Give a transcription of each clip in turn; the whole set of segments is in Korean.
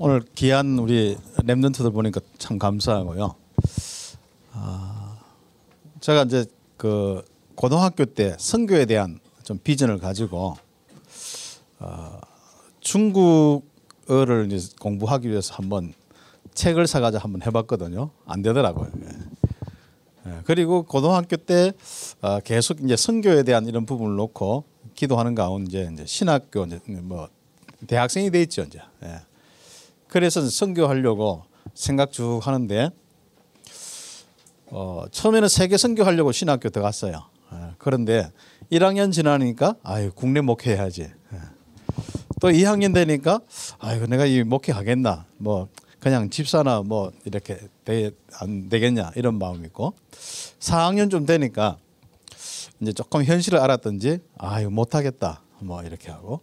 오늘 귀한 우리 랩런트들 보니까 참 감사하고요. 아, 제가 이제 그 고등학교 때 선교에 대한 좀 비전을 가지고 어, 중국어를 이제 공부하기 위해서 한번 책을 사가지고 한번 해봤거든요. 안 되더라고요. 예. 예, 그리고 고등학교 때 어, 계속 이제 선교에 대한 이런 부분을 놓고 기도하는 가운데 이제 신학교 이제 뭐 대학생이 돼 있죠 이제. 예. 그래서 선교하려고 생각 쭉 하는데 어, 처음에는 세계 선교하려고 신학교 들어갔어요. 예. 그런데 1학년 지나니까 아유 국내 목회해야지. 예. 또 2학년 되니까 아유 내가 이 목회하겠나 뭐 그냥 집사나 뭐 이렇게 되, 안 되겠냐 이런 마음이 있고 4학년 좀 되니까 이제 조금 현실을 알았던지 아유 못하겠다 뭐 이렇게 하고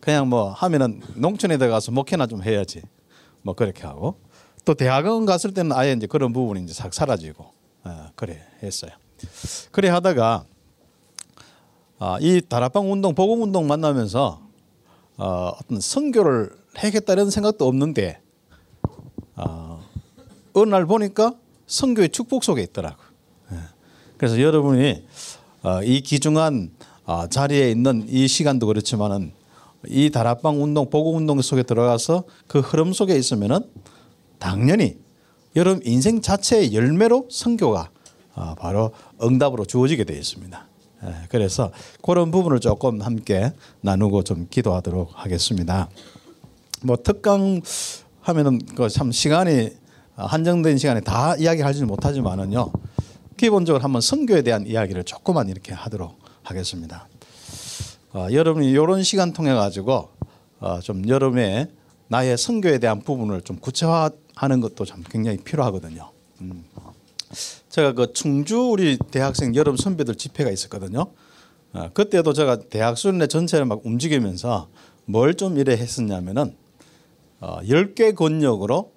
그냥 뭐 하면은 농촌에 들어가서 목회나 좀 해야지 뭐 그렇게 하고 또 대학원 갔을 때는 아예 이제 그런 부분이 이제 싹 사라지고 어, 그래 했어요. 그래 하다가 아, 이 다락방 운동 복음 운동 만나면서 어, 어떤 선교를 해야겠다는 생각도 없는데 어, 어느 날 보니까 선교의 축복 속에 있더라고. 예. 그래서 여러분이 어, 이 귀중한 어, 자리에 있는 이 시간도 그렇지만은 이 다락방 운동, 보고 운동 속에 들어가서 그 흐름 속에 있으면은 당연히 여러분 인생 자체의 열매로 선교가 어, 바로 응답으로 주어지게 되어 있습니다. 예, 그래서 그런 부분을 조금 함께 나누고 좀 기도하도록 하겠습니다. 뭐 특강 하면은 그참 시간이 한정된 시간에 다 이야기하지는 못하지만은요. 기본적으로 한번 선교에 대한 이야기를 조금만 이렇게 하도록 하겠습니다. 어, 여러분이 이런 시간 통해 가지고 어, 좀 여름에 나의 선교에 대한 부분을 좀 구체화하는 것도 참 굉장히 필요하거든요. 음. 제가 그 충주 우리 대학생 여름 선배들 집회가 있었거든요. 어, 그때도 제가 대학 수련회 전체를 막 움직이면서 뭘 좀 이래 했었냐면은 어, 10개 권역으로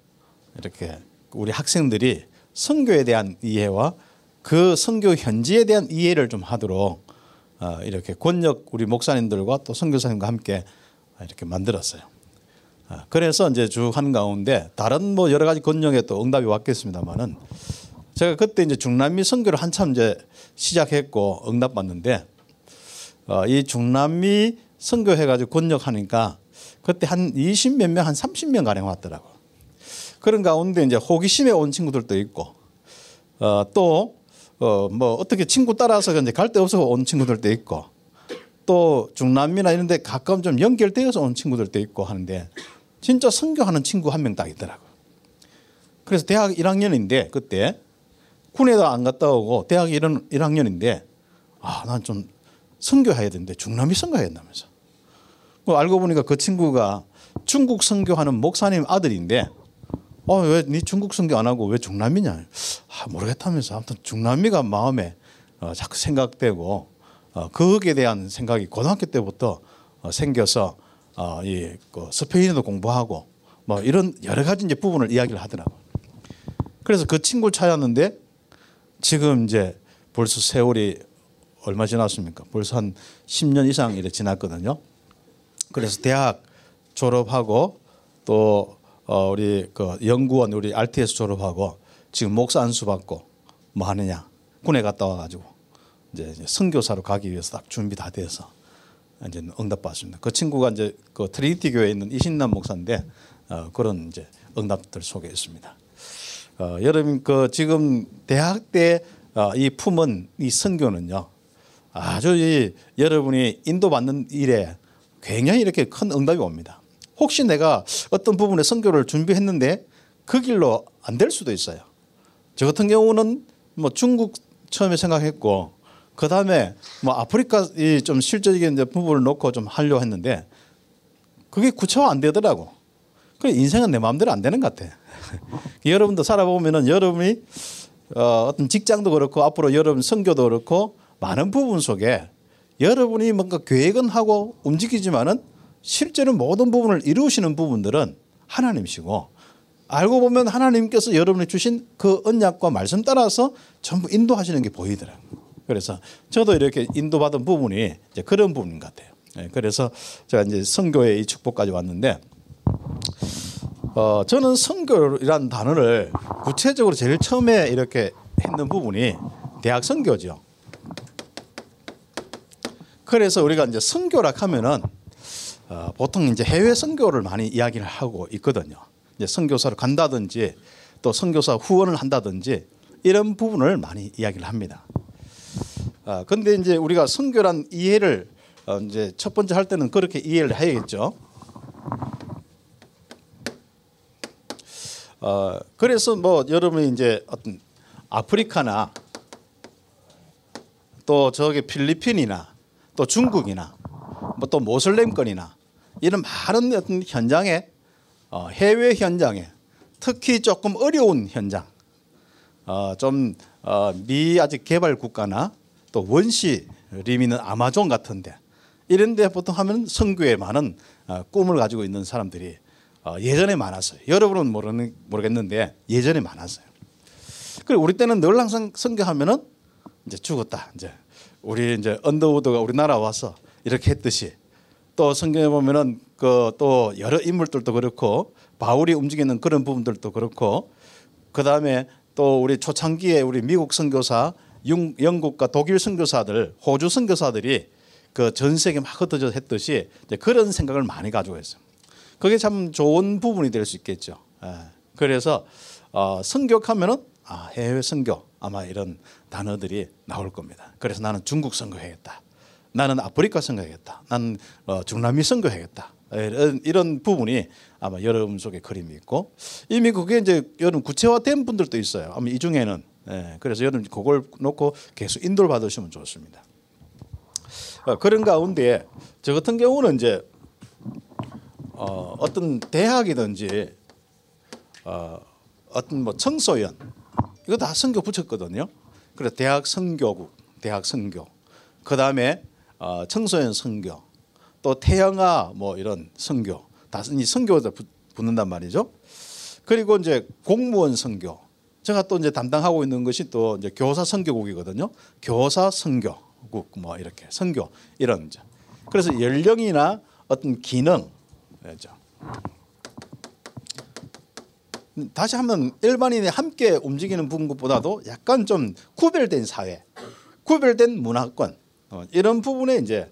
이렇게 우리 학생들이 선교에 대한 이해와 그 선교 현지에 대한 이해를 좀 하도록 어, 이렇게 권역 우리 목사님들과 또 선교사님과 함께 이렇게 만들었어요. 어, 그래서 이제 쭉 한 가운데 다른 뭐 여러 가지 권역에 또 응답이 왔겠습니다만은 제가 그때 이제 중남미 선교를 한참 이제 시작했고 응답 받는데 어, 이 중남미 선교해가지고 권역하니까 그때 한 20 몇 명, 한 30명 가량 왔더라고. 그런 가운데 이제 호기심에 온 친구들도 있고, 어, 또, 어, 뭐 어떻게 친구 따라서 이제 갈 데 없어서 온 친구들도 있고, 또 중남미나 이런 데 가까운 좀 연결되어서 온 친구들도 있고 하는데, 진짜 선교하는 친구 한 명 딱 있더라고. 그래서 대학 1학년인데, 그때 군에도 안 갔다 오고 대학 1, 1학년인데, 아, 난 좀 선교해야 되는데 중남미 선교해야 된다면서. 알고 보니까 그 친구가 중국 선교하는 목사님 아들인데 어, 왜 네 중국 선교 안 하고 왜 중남미냐? 아, 모르겠다면서 아무튼 중남미가 마음에 어, 자꾸 생각되고 어, 거기에 대한 생각이 고등학교 때부터 어, 생겨서 어, 이 그 스페인어도 공부하고 뭐 이런 여러 가지 이제 부분을 이야기를 하더라고. 그래서 그 친구를 찾았는데 지금 이제 벌써 세월이 얼마 지났습니까? 벌써 한 10년 이상 이래 지났거든요. 그래서 대학 졸업하고 또 어, 우리 그 연구원 우리 RTS 졸업하고 지금 목사 안수 받고 뭐 하느냐 군에 갔다 와가지고 이제 선교사로 가기 위해서 딱 준비 다 돼서 이제 응답 받습니다. 그 친구가 이제 그 트리니티 교회에 있는 이신남 목사인데 어, 그런 이제 응답들 속에 있습니다. 어, 여러분 그 지금 대학 때이 어, 품은 이 선교는요 아주 이 여러분이 인도받는 일에 굉장히 이렇게 큰 응답이 옵니다. 혹시 내가 어떤 부분에 선교를 준비했는데 그 길로 안 될 수도 있어요. 저 같은 경우는 뭐 중국 처음에 생각했고 그 다음에 뭐 아프리카 좀 실질적인 부분을 놓고 좀 하려 했는데 그게 구체화 안 되더라고. 그래 인생은 내 마음대로 안 되는 것 같아. 여러분도 살아보면은 여러분이 어, 어떤 직장도 그렇고 앞으로 여러분 선교도 그렇고 많은 부분 속에 여러분이 뭔가 계획은 하고 움직이지만은 실제로 모든 부분을 이루시는 부분들은 하나님이시고 알고 보면 하나님께서 여러분이 주신 그 언약과 말씀 따라서 전부 인도하시는 게 보이더라고요. 그래서 저도 이렇게 인도받은 부분이 이제 그런 부분인 것 같아요. 예, 그래서 제가 이제 성교의 이 축복까지 왔는데 어, 저는 선교라는 단어를 구체적으로 제일 처음에 이렇게 했는 부분이 대학 선교죠. 그래서 우리가 이제 선교라 하면은 어, 보통 이제 해외 선교를 많이 이야기를 하고 있거든요. 이제 선교사로 간다든지 또 선교사 후원을 한다든지 이런 부분을 많이 이야기를 합니다. 아, 근데 이제 우리가 선교란 이해를 어, 이제 첫 번째 할 때는 그렇게 이해를 해야겠죠. 어, 그래서 뭐 여러분이 이제 어떤 아프리카나 또 저기 필리핀이나 또 중국이나 뭐 또 모슬렘권이나 이런 많은 어떤 현장에 어, 해외 현장에 특히 조금 어려운 현장, 어, 좀미 어, 아직 개발 국가나 또 원시 림 있는 아마존 같은데 이런데 보통 하면 선교에 많은 어, 꿈을 가지고 있는 사람들이 어, 예전에 많았어요. 여러분은 모르는 모르겠는데 예전에 많았어요. 그리고 우리 때는 늘 항상 선교하면은 이제 죽었다. 이제 우리 이제 언더우드가 우리나라 와서 이렇게 했듯이 또 성경에 보면은 그 또 여러 인물들도 그렇고 바울이 움직이는 그런 부분들도 그렇고 그 다음에 또 우리 초창기에 우리 미국 선교사, 영국과 독일 선교사들, 호주 선교사들이 그 전 세계 막 흩어져 했듯이 그런 생각을 많이 가지고 있어요. 그게 참 좋은 부분이 될 수 있겠죠. 예. 그래서 어, 선교하면은 아, 해외 선교 아마 이런 단어들이 나올 겁니다. 그래서 나는 중국 선교해야겠다. 나는 아프리카 선교해야겠다. 나는 어, 중남미 선교해야겠다. 이런, 이런 부분이 아마 여러분 속에 그림이 있고 이미 그게 이제 여러분 구체화된 분들도 있어요. 아마 이 중에는 예, 그래서 여러분 그걸 놓고 계속 인도를 받으시면 좋습니다. 어, 그런 가운데 저 같은 경우는 이제 어, 어떤 대학이든지 어, 어떤 뭐 청소년 이거 다 선교 붙였거든요. 그래서 대학 선교국, 대학 선교. 그 다음에 어, 청소년 선교, 또 태영아 뭐 이런 선교 다이 선교가 붙는단 말이죠. 그리고 이제 공무원 선교. 제가 또 이제 담당하고 있는 것이 또 이제 교사 선교국이거든요. 교사 선교국 뭐 이렇게 선교 이런 이제. 그래서 연령이나 어떤 기능 죠 다시 한번 일반인이 함께 움직이는 부분보다도 약간 좀 구별된 사회, 구별된 문화권 어, 이런 부분에 이제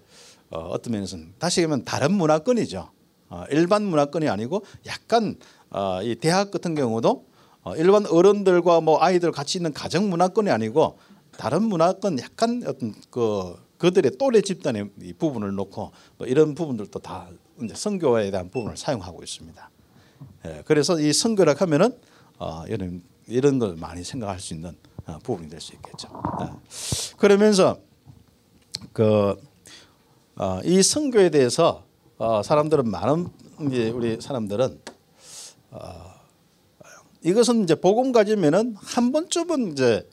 어, 떤 면에서는 다시 하면 다른 문화권이죠. 어, 일반 문화권이 아니고 약간 어, 이 대학 같은 경우도 어, 일반 어른들과 뭐 아이들 같이 있는 가정 문화권이 아니고 다른 문화권 약간 어떤 그 그들의 또래 집단의 이 부분을 놓고 뭐 이런 부분들도 다 이제 선교에 대한 부분을 사용하고 있습니다. 예, 그래서 이 선교라 하면은 어, 이런 이런 걸 많이 생각할 수 있는 어, 부분이 될 수 있겠죠. 예. 그러면서 그이 어, 선교에 대해서 어, 사람들은 많은 우리 사람들은 어, 이것은 이제 복음 가지면은 한 번쯤은 이제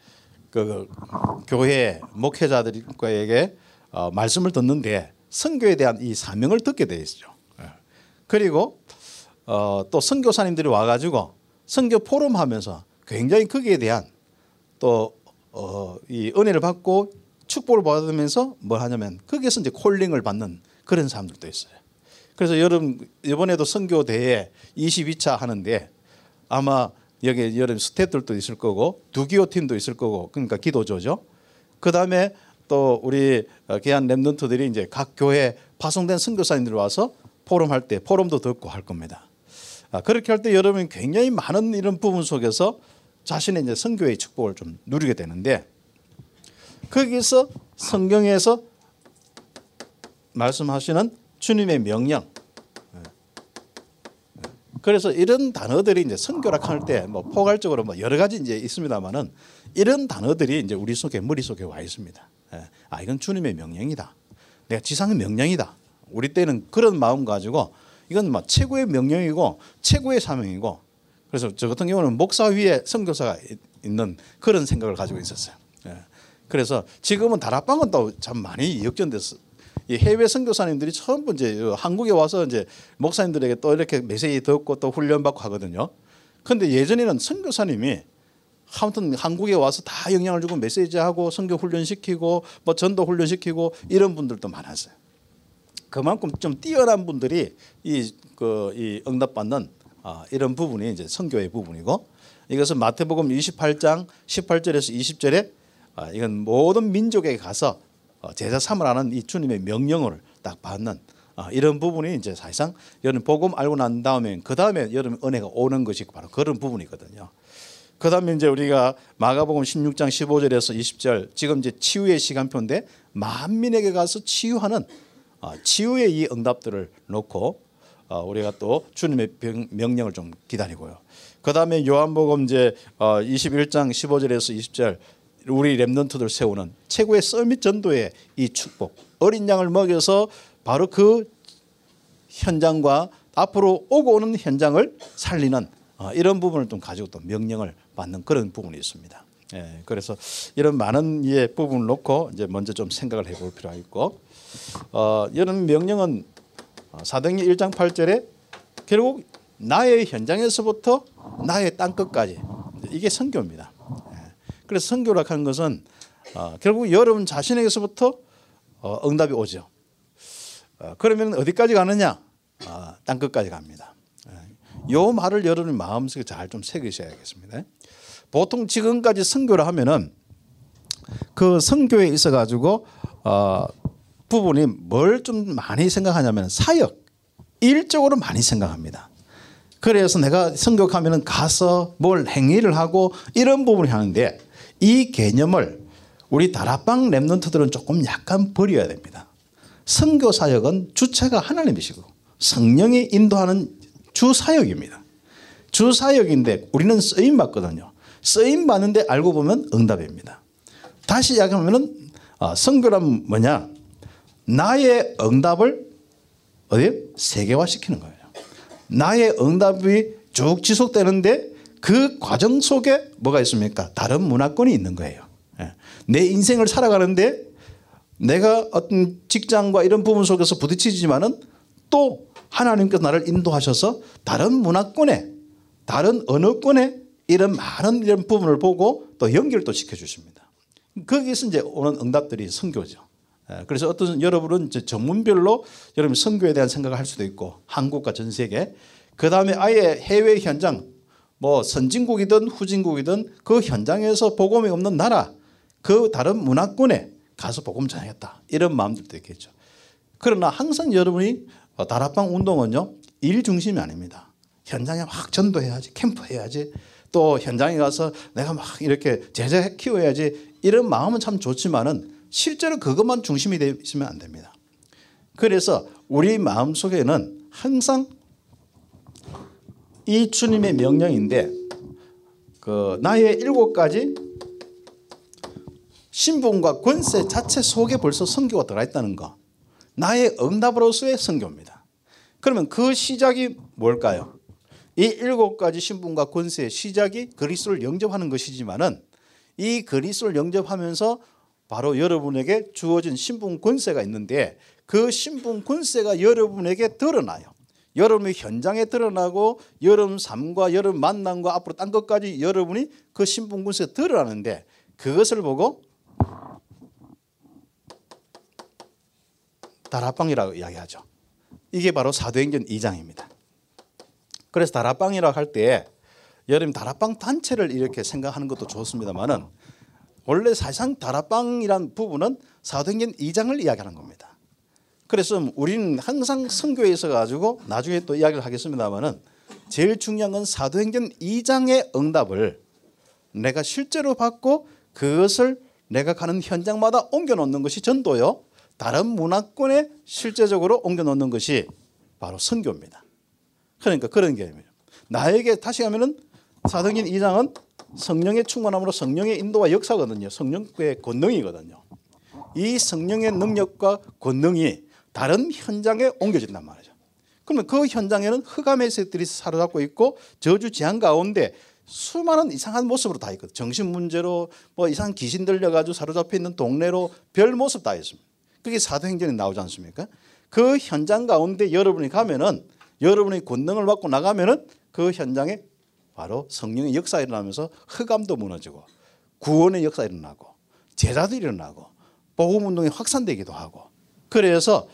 그 교회 목회자들에게 어, 말씀을 듣는데 선교에 대한 이 사명을 듣게 돼 있죠. 예. 그리고 어, 또 선교사님들이 와가지고 선교 포럼 하면서 굉장히 거기에 대한 또이 어, 은혜를 받고 축복을 받으면서 뭘 하냐면 거기에서 이제 콜링을 받는 그런 사람들도 있어요. 그래서 여름 이번에도 선교 대회 22차 하는데 아마 여기 여름 스태프들도 있을 거고 두기호 팀도 있을 거고 그러니까 기도조죠. 그 다음에 또 우리 귀한 랩런트들이 이제 각 교회 파송된 선교사님들 와서 포럼 할 때 포럼도 듣고 할 겁니다. 아, 그렇게 할 때 여러분이 굉장히 많은 이런 부분 속에서 자신의 이제 선교의 축복을 좀 누리게 되는데 거기서 성경에서 말씀하시는 주님의 명령. 그래서 이런 단어들이 이제 선교라 할때 뭐 포괄적으로 뭐 여러 가지 이제 있습니다만은 이런 단어들이 이제 우리 속에 머릿 속에 와 있습니다. 예. 아 이건 주님의 명령이다. 내가 지상의 명령이다. 우리 때는 그런 마음 가지고 이건 막 최고의 명령이고 최고의 사명이고 그래서 저 같은 경우는 목사 위에 선교사가 있는 그런 생각을 가지고 있었어요. 예. 그래서 지금은 다락방은 또 참 많이 역전됐어. 이 해외 선교사님들이 처음 이제 한국에 와서 이제 목사님들에게 또 이렇게 메시지 듣고 또 훈련 받고 하거든요. 근데 예전에는 선교사님이 아무튼 한국에 와서 다 영향을 주고 메시지하고 선교 훈련 시키고 뭐 전도 훈련 시키고 이런 분들도 많았어요. 그만큼 좀 뛰어난 분들이 이 그 이 응답받는 아, 이런 부분이 이제 선교의 부분이고 이것은 마태복음 28장 18절에서 20절에 아, 이건 모든 민족에게 가서 어, 제자 삼으라는 이 주님의 명령을 딱 받는 아, 이런 부분이 이제 사실상 여러분 복음 알고 난 다음에 그 다음에 여러분 은혜가 오는 것이 바로 그런 부분이거든요. 그 다음에 이제 우리가 마가복음 16장 15절에서 20절 지금 이제 치유의 시간표인데 만민에게 가서 치유하는 아, 치유의 이 응답들을 놓고 어, 우리가 또 주님의 명령을 좀 기다리고요. 그 다음에 요한복음 이제 21장 어, 15절에서 20절 우리 렘넌트들 세우는 최고의 썰밋 전도의 이 축복 어린 양을 먹여서 바로 그 현장과 앞으로 오고 오는 현장을 살리는 어, 이런 부분을 좀 가지고 또 명령을 받는 그런 부분이 있습니다. 예, 그래서 이런 많은 예 부분을 놓고 이제 먼저 좀 생각을 해볼 필요가 있고 어, 이런 명령은 사도행전 1장 8절에 결국 나의 현장에서부터 나의 땅 끝까지 이게 선교입니다. 예. 그래서 선교라 하는 것은 어, 결국 여러분 자신에게서부터 어, 응답이 오죠. 어, 그러면 어디까지 가느냐? 땅 끝까지 갑니다. 이 말을 여러분 마음속에 잘 좀 새기셔야겠습니다. 보통 지금까지 선교를 하면은 그 선교에 있어 가지고 어, 부분이 뭘 좀 많이 생각하냐면 사역 일적으로 많이 생각합니다. 그래서 내가 성격하면 가서 뭘 행위를 하고 이런 부분을 하는데 이 개념을 우리 다락방 랩런트들은 조금 약간 버려야 됩니다. 선교 사역은 주체가 하나님이시고 성령이 인도하는 주 사역입니다. 주 사역인데 우리는 쓰임 받거든요. 쓰임 받는데 알고 보면 응답입니다. 다시 이야기하면은 어, 선교란 뭐냐? 나의 응답을 어디 세계화 시키는 거예요. 나의 응답이 쭉 지속되는데 그 과정 속에 뭐가 있습니까? 다른 문화권이 있는 거예요. 예. 내 인생을 살아가는데 내가 어떤 직장과 이런 부분 속에서 부딪히지만은 또 하나님께서 나를 인도하셔서 다른 문화권에 다른 언어권에 이런 많은 이런 부분을 보고 또 연결도 시켜주십니다. 거기서 이제 오는 응답들이 선교죠. 예, 그래서 어떤 여러분은 전문별로 여러분 선교에 대한 생각을 할 수도 있고 한국과 전 세계 그 다음에 아예 해외 현장 뭐 선진국이든 후진국이든 그 현장에서 복음이 없는 나라 그 다른 문화권에 가서 복음 전하겠다 이런 마음들도 있겠죠. 그러나 항상 여러분이 다락방 운동은요 일 중심이 아닙니다. 현장에 막 전도해야지 캠프 해야지 또 현장에 가서 내가 막 이렇게 제자 키워야지 이런 마음은 참 좋지만은 실제로 그것만 중심이 있으면 안 됩니다. 그래서 우리 마음 속에는 항상 이 주님의 명령인데 그 나의 일곱 가지 신분과 권세 자체 속에 벌써 성교가 들어가 있다는 거. 나의 응답으로서의 성교입니다. 그러면 그 시작이 뭘까요? 이 일곱 가지 신분과 권세의 시작이 그리스도를 영접하는 것이지만은 이 그리스도를 영접하면서 바로 여러분에게 주어진 신분 권세가 있는데 그 신분 권세가 여러분에게 드러나요. 여러분의 현장에 드러나고 여러분 삶과 여러분 만남과 앞으로 딴 것까지 여러분이 그 신분 권세가 드러나는데 그것을 보고 다락방이라고 이야기하죠. 이게 바로 사도행전 2장입니다. 그래서 다락방이라고 할 때 여러분 다락방 단체를 이렇게 생각하는 것도 좋습니다만은 원래 사실상 다락방이란 부분은 사도행전 2장을 이야기하는 겁니다. 그래서 우리는 항상 성교에 있어 가지고 나중에 또 이야기를 하겠습니다만은 제일 중요한 건 사도행전 2장의 응답을 내가 실제로 받고 그것을 내가 가는 현장마다 옮겨 놓는 것이 전도요. 다른 문화권에 실제적으로 옮겨 놓는 것이 바로 선교입니다. 그러니까 그런 개념이에요. 나에게 다시 하면은 사도행전 2장은 성령의 충만함으로 성령의 인도와 역사거든요. 성령의 권능이거든요. 이 성령의 능력과 권능이 다른 현장에 옮겨진단 말이죠. 그러면 그 현장에는 흑암의 세들이 사로잡고 있고 저주 재앙 가운데 수많은 이상한 모습으로 다 있거든요. 정신 문제로 뭐 이상한 귀신 들려가지고 사로잡혀 있는 동네로 별 모습 다 있습니다. 그게 사도행전에 나오지 않습니까? 그 현장 가운데 여러분이 가면은 여러분이 권능을 받고 나가면은 그 현장에 바로 성령의 역사 일어나면서 흑암도 무너지고 구원의 역사 일어나고 제자도 일어나고 복음 운동이 확산되기도 하고 그래서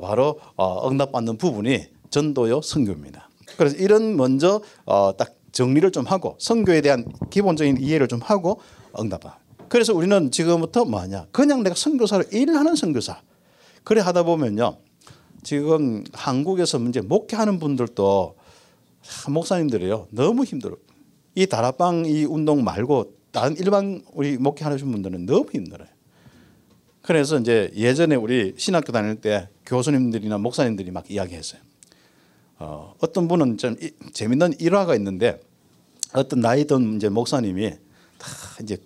바로 어, 응답받는 부분이 전도요 선교입니다. 그래서 이런 먼저 어, 딱 정리를 좀 하고 선교에 대한 기본적인 이해를 좀 하고 응답하. 그래서 우리는 지금부터 뭐하냐? 그냥 내가 선교사로 일하는 선교사. 그래 하다 보면요. 지금 한국에서 문제 목회하는 분들도 목사님들이요 너무 힘들어. 이 다락방 이 운동 말고 다른 일반 우리 목회하는 분들은 너무 힘들어요. 그래서 이제 예전에 우리 신학교 다닐 때 교수님들이나 목사님들이 막 이야기했어요. 어, 어떤 분은 좀 이, 재밌는 일화가 있는데 어떤 나이 든 이제 목사님이 다 이제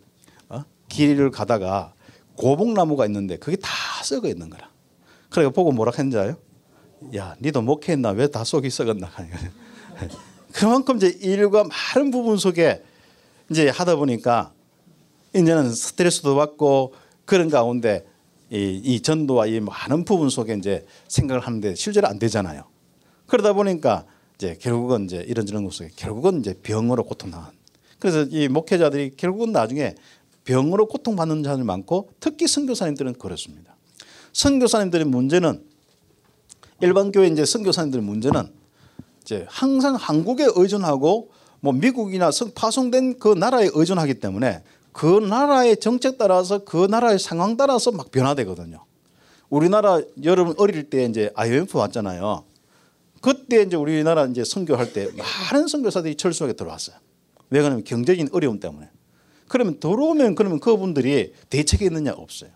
어? 길을 가다가 고목나무가 있는데 그게 다 썩어 있는 거라. 그래가 보고 뭐라 했는지 알아요? 야, 니도 목회했나? 왜 다 속이 썩었나? 그만큼 이제 일과 많은 부분 속에 이제 하다 보니까 이제는 스트레스도 받고 그런 가운데 이, 이 전도와 이 많은 부분 속에 이제 생각을 하는데 실제로 안 되잖아요. 그러다 보니까 이제 결국은 이제 이런저런 것 속에 결국은 이제 병으로 고통당한. 그래서 이 목회자들이 결국은 나중에 병으로 고통받는 자들 많고 특히 선교사님들은 그렇습니다. 선교사님들의 문제는 일반 교회 이제 선교사님들의 문제는 이제 항상 한국에 의존하고 뭐 미국이나 파송된 그 나라에 의존하기 때문에 그 나라의 정책 따라서 그 나라의 상황 따라서 막 변화되거든요. 우리나라 여러분 어릴 때 이제 IMF 왔잖아요. 그때 이제 우리나라 이제 선교할 때 많은 선교사들이 철수하게 들어왔어요. 왜 그러냐면 경제적인 어려움 때문에. 그러면 들어오면 그러면 그분들이 대책이 있느냐 없어요.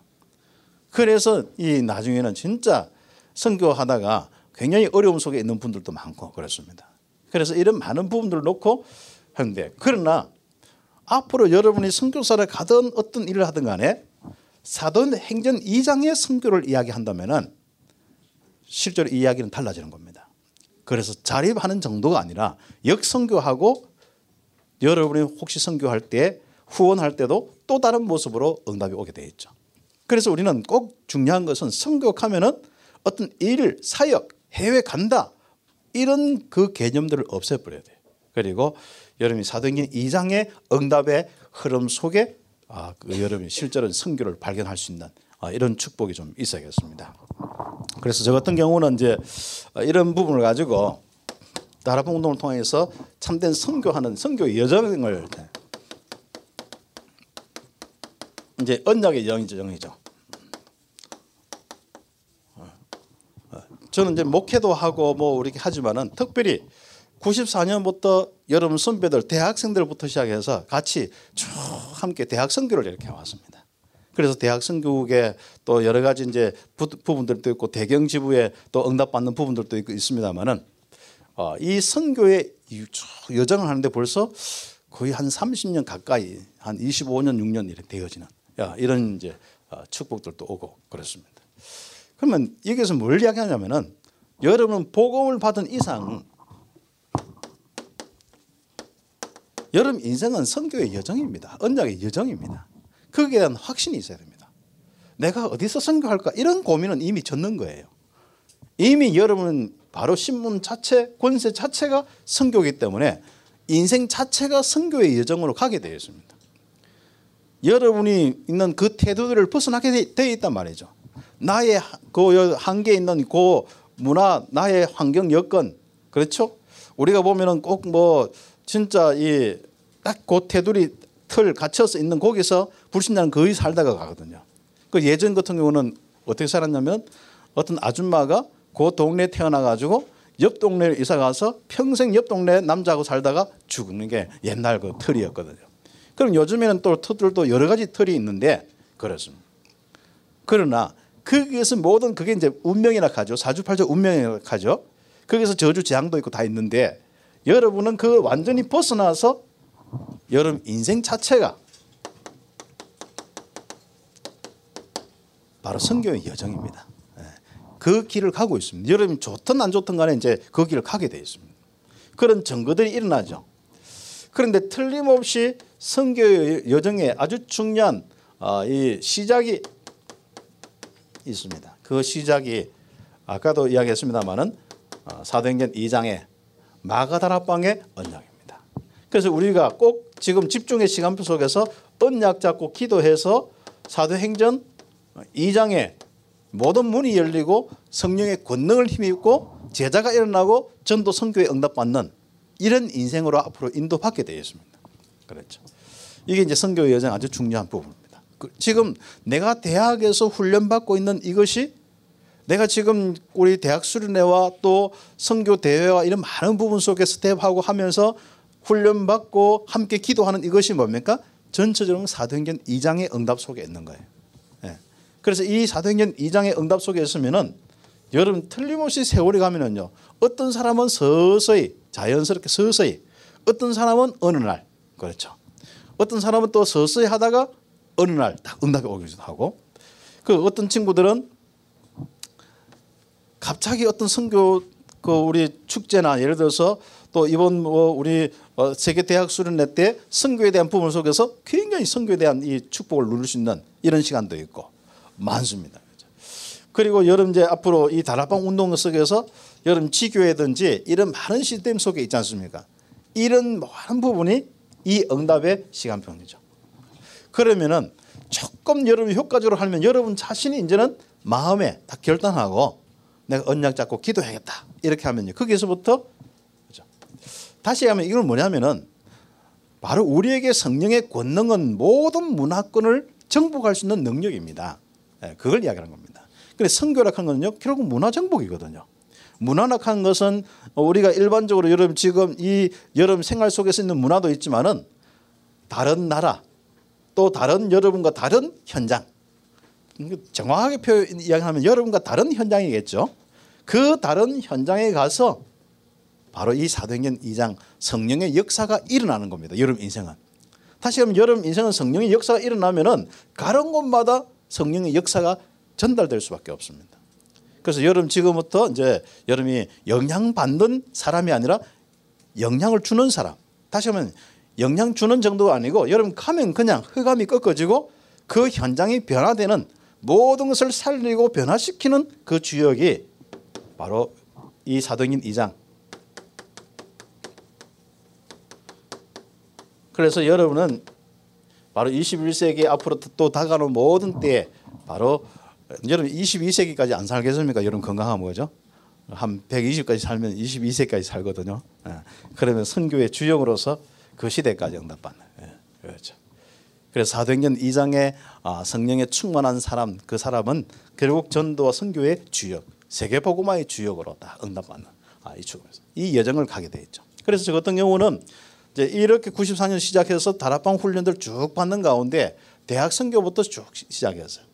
그래서 이 나중에는 진짜 선교하다가 굉장히 어려움 속에 있는 분들도 많고 그렇습니다. 그래서 이런 많은 부분들을 놓고 하는데 그러나 앞으로 여러분이 선교사를 가든 어떤 일을 하든 간에 사도행전 2장의 선교를 이야기한다면은 실제로 이 이야기는 달라지는 겁니다. 그래서 자립하는 정도가 아니라 역선교하고 여러분이 혹시 선교할 때 후원할 때도 또 다른 모습으로 응답이 오게 되어 있죠. 그래서 우리는 꼭 중요한 것은 선교하면은 어떤 일, 사역, 해외 간다 이런 그 개념들을 없애버려야 돼요. 그리고 여러분이 사도행전 2장의 응답의 흐름 속에 아, 그 여러분이 실제로 성교를 발견할 수 있는 아, 이런 축복이 좀 있어야겠습니다. 그래서 저 같은 경우는 이제 이런 부분을 가지고 다락방 운동을 통해서 참된 선교하는 선교 여정을 이제 언약의 영이죠. 저는 이제 목회도 하고 뭐 이렇게 하지만은 특별히 94년부터 여러분 선배들 대학생들부터 시작해서 같이 쭉 함께 대학 선교를 이렇게 왔습니다. 그래서 대학 선교국에 또 여러 가지 이제 부 분들도 있고 대경 지부에 또 응답받는 부분들도 있고 있습니다만은 어, 이 선교의 여정을 하는데 벌써 거의 한 30년 가까이 한 25년 6년 이렇게 되어지는 이런 이제 어, 축복들도 오고 그렇습니다. 그러면 여기서 뭘 이야기하냐면은 여러분 복음을 받은 이상 여러분 인생은 선교의 여정입니다. 언약의 여정입니다. 거기에 대한 확신이 있어야 됩니다. 내가 어디서 선교할까 이런 고민은 이미 졌는 거예요. 이미 여러분은 바로 신문 자체, 권세 자체가 선교이기 때문에 인생 자체가 선교의 여정으로 가게 되어 있습니다. 여러분이 있는 그 태도들을 벗어나게 되어 있단 말이죠. 나의 그 한계에 있는 그 문화, 나의 환경 여건 그렇죠? 우리가 보면은 꼭뭐 진짜 이 딱그 테두리 틀 갇혀서 있는 거기서 불신자는 거의 살다가 가거든요. 그 예전 같은 경우는 어떻게 살았냐면 어떤 아줌마가 그 동네에 태어나 가지고 옆 동네에 이사 가서 평생 옆 동네 남자하고 살다가 죽는 게 옛날 그 틀이었거든요. 그럼 요즘에는 또 틀들도 여러 가지 틀이 있는데 그렇습니다. 그러나 거기에서 모든 그게 이제 운명이라 하죠. 사주팔자 운명이라 하죠. 거기서 저주 재앙도 있고 다 있는데 여러분은 그 완전히 벗어나서 여러분 인생 자체가 바로 성경의 여정입니다. 예. 그 길을 가고 있습니다. 여러분 좋든 안 좋든 간에 이제 그 길을 가게 되어 있습니다. 그런 증거들이 일어나죠. 그런데 틀림없이 성교의 여정에 아주 중요한 어, 이 시작이 있습니다. 그 시작이 아까도 이야기했습니다만은 어, 사도행전 2장의 마가다라방의 언약입니다. 그래서 우리가 꼭 지금 집중의 시간표 속에서 언약 잡고 기도해서 사도행전 2장에 모든 문이 열리고 성령의 권능을 힘입고 제자가 일어나고 전도 선교에 응답받는 이런 인생으로 앞으로 인도받게 되어 있습니다. 그렇죠. 이게 이제 선교 여정 아주 중요한 부분입니다. 그 지금 내가 대학에서 훈련받고 있는 이것이 내가 지금 우리 대학 수련회와 또 선교 대회와 이런 많은 부분 속에 스텝하고 하면서 훈련받고 함께 기도하는 이것이 뭡니까? 전체적으로 사도행전 2장의 응답 속에 있는 거예요. 예. 그래서 이 사도행전 2장의 응답 속에 있으면은 여러분 틀림없이 세월이 가면은요 어떤 사람은 서서히 자연스럽게 서서히 어떤 사람은 어느 날 그렇죠. 어떤 사람은 또 서서히 하다가 어느 날 딱 응답이 오기도 하고 그 어떤 친구들은 갑자기 어떤 선교 그 우리 축제나 예를 들어서 또 이번 뭐 우리 어 세계 대학 수련회 때 선교에 대한 부분 속에서 굉장히 선교에 대한 이 축복을 누릴 수 있는 이런 시간도 있고 많습니다. 그리고 여러분 이제 앞으로 이 다락방 운동 속에서 여러분 지교회든지 이런 많은 시스템 속에 있지 않습니까? 이런 많은 부분이 이 응답의 시간표이죠. 그러면은 조금 여러분 효과적으로 하면 여러분 자신이 이제는 마음에 다 결단하고 내가 언약 잡고 기도해야겠다 이렇게 하면요 거기서부터 그렇죠. 다시 하면 이건 뭐냐면은 바로 우리에게 성령의 권능은 모든 문화권을 정복할 수 있는 능력입니다. 예, 그걸 이야기하는 겁니다. 근데 성교락한 거는요 결국 문화 정복이거든요. 문화락한 것은 우리가 일반적으로 여러분 지금 이 여러분 생활 속에서 있는 문화도 있지만은 다른 나라 또 다른 여러분과 다른 현장 정확하게 표현 이야기하면 여러분과 다른 현장이겠죠. 그 다른 현장에 가서 바로 이 사도행전 2장 성령의 역사가 일어나는 겁니다. 여러분 인생은. 다시 하면 여러분 인생은 성령의 역사가 일어나면은 가는 곳마다 성령의 역사가 전달될 수밖에 없습니다. 그래서 여러분 지금부터 이제 여러분이 영향 받는 사람이 아니라 영향을 주는 사람. 다시 하면 영향 주는 정도가 아니고 여러분 가면 그냥 흑암이 꺾어지고 그 현장이 변화되는 모든 것을 살리고 변화시키는 그 주역이 바로 이 사도행전 2장. 그래서 여러분은 바로 21세기 앞으로 또 다가오는 모든 때에 바로 여러분 22세기까지 안 살겠습니까? 여러분 건강하면 그죠? 한 120까지 살면 22세까지 살거든요. 예. 그러면 선교의 주역으로서 그 시대까지 응답받는. 예. 그렇죠. 그래서 사도행전 2장에 아, 성령에 충만한 사람 그 사람은 결국 전도와 선교의 주역 세계 복음화의 주역으로 다 응답받는 아, 이 축에서 이 여정을 가게 돼 있죠. 그래서 저 같은 경우는 이제 이렇게 94년 시작해서 다락방 훈련들 쭉 받는 가운데 대학 선교부터 쭉 시작했어요.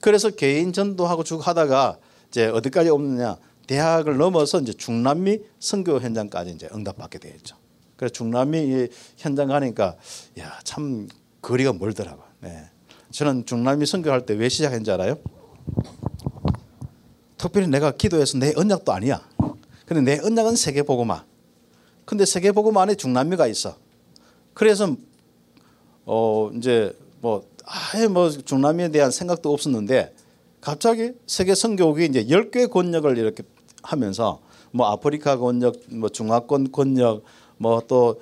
그래서 개인 전도하고 쭉 하다가 이제 어디까지 없느냐 대학을 넘어서 이제 중남미 선교 현장까지 이제 응답받게 되었죠. 그래서 중남미 현장 가니까 야 참 거리가 멀더라고. 네. 저는 중남미 선교할 때 왜 시작했는지 알아요? 특별히 내가 기도해서 내 언약도 아니야. 근데 내 언약은 세계 복음화. 근데 세계 복음 안에 중남미가 있어. 그래서 어 이제 뭐 아예 뭐 중남미에 대한 생각도 없었는데 갑자기 세계 선교국이 이제 10개 권역을 이렇게 하면서 뭐 아프리카 권역, 뭐 중화권 권역, 뭐 또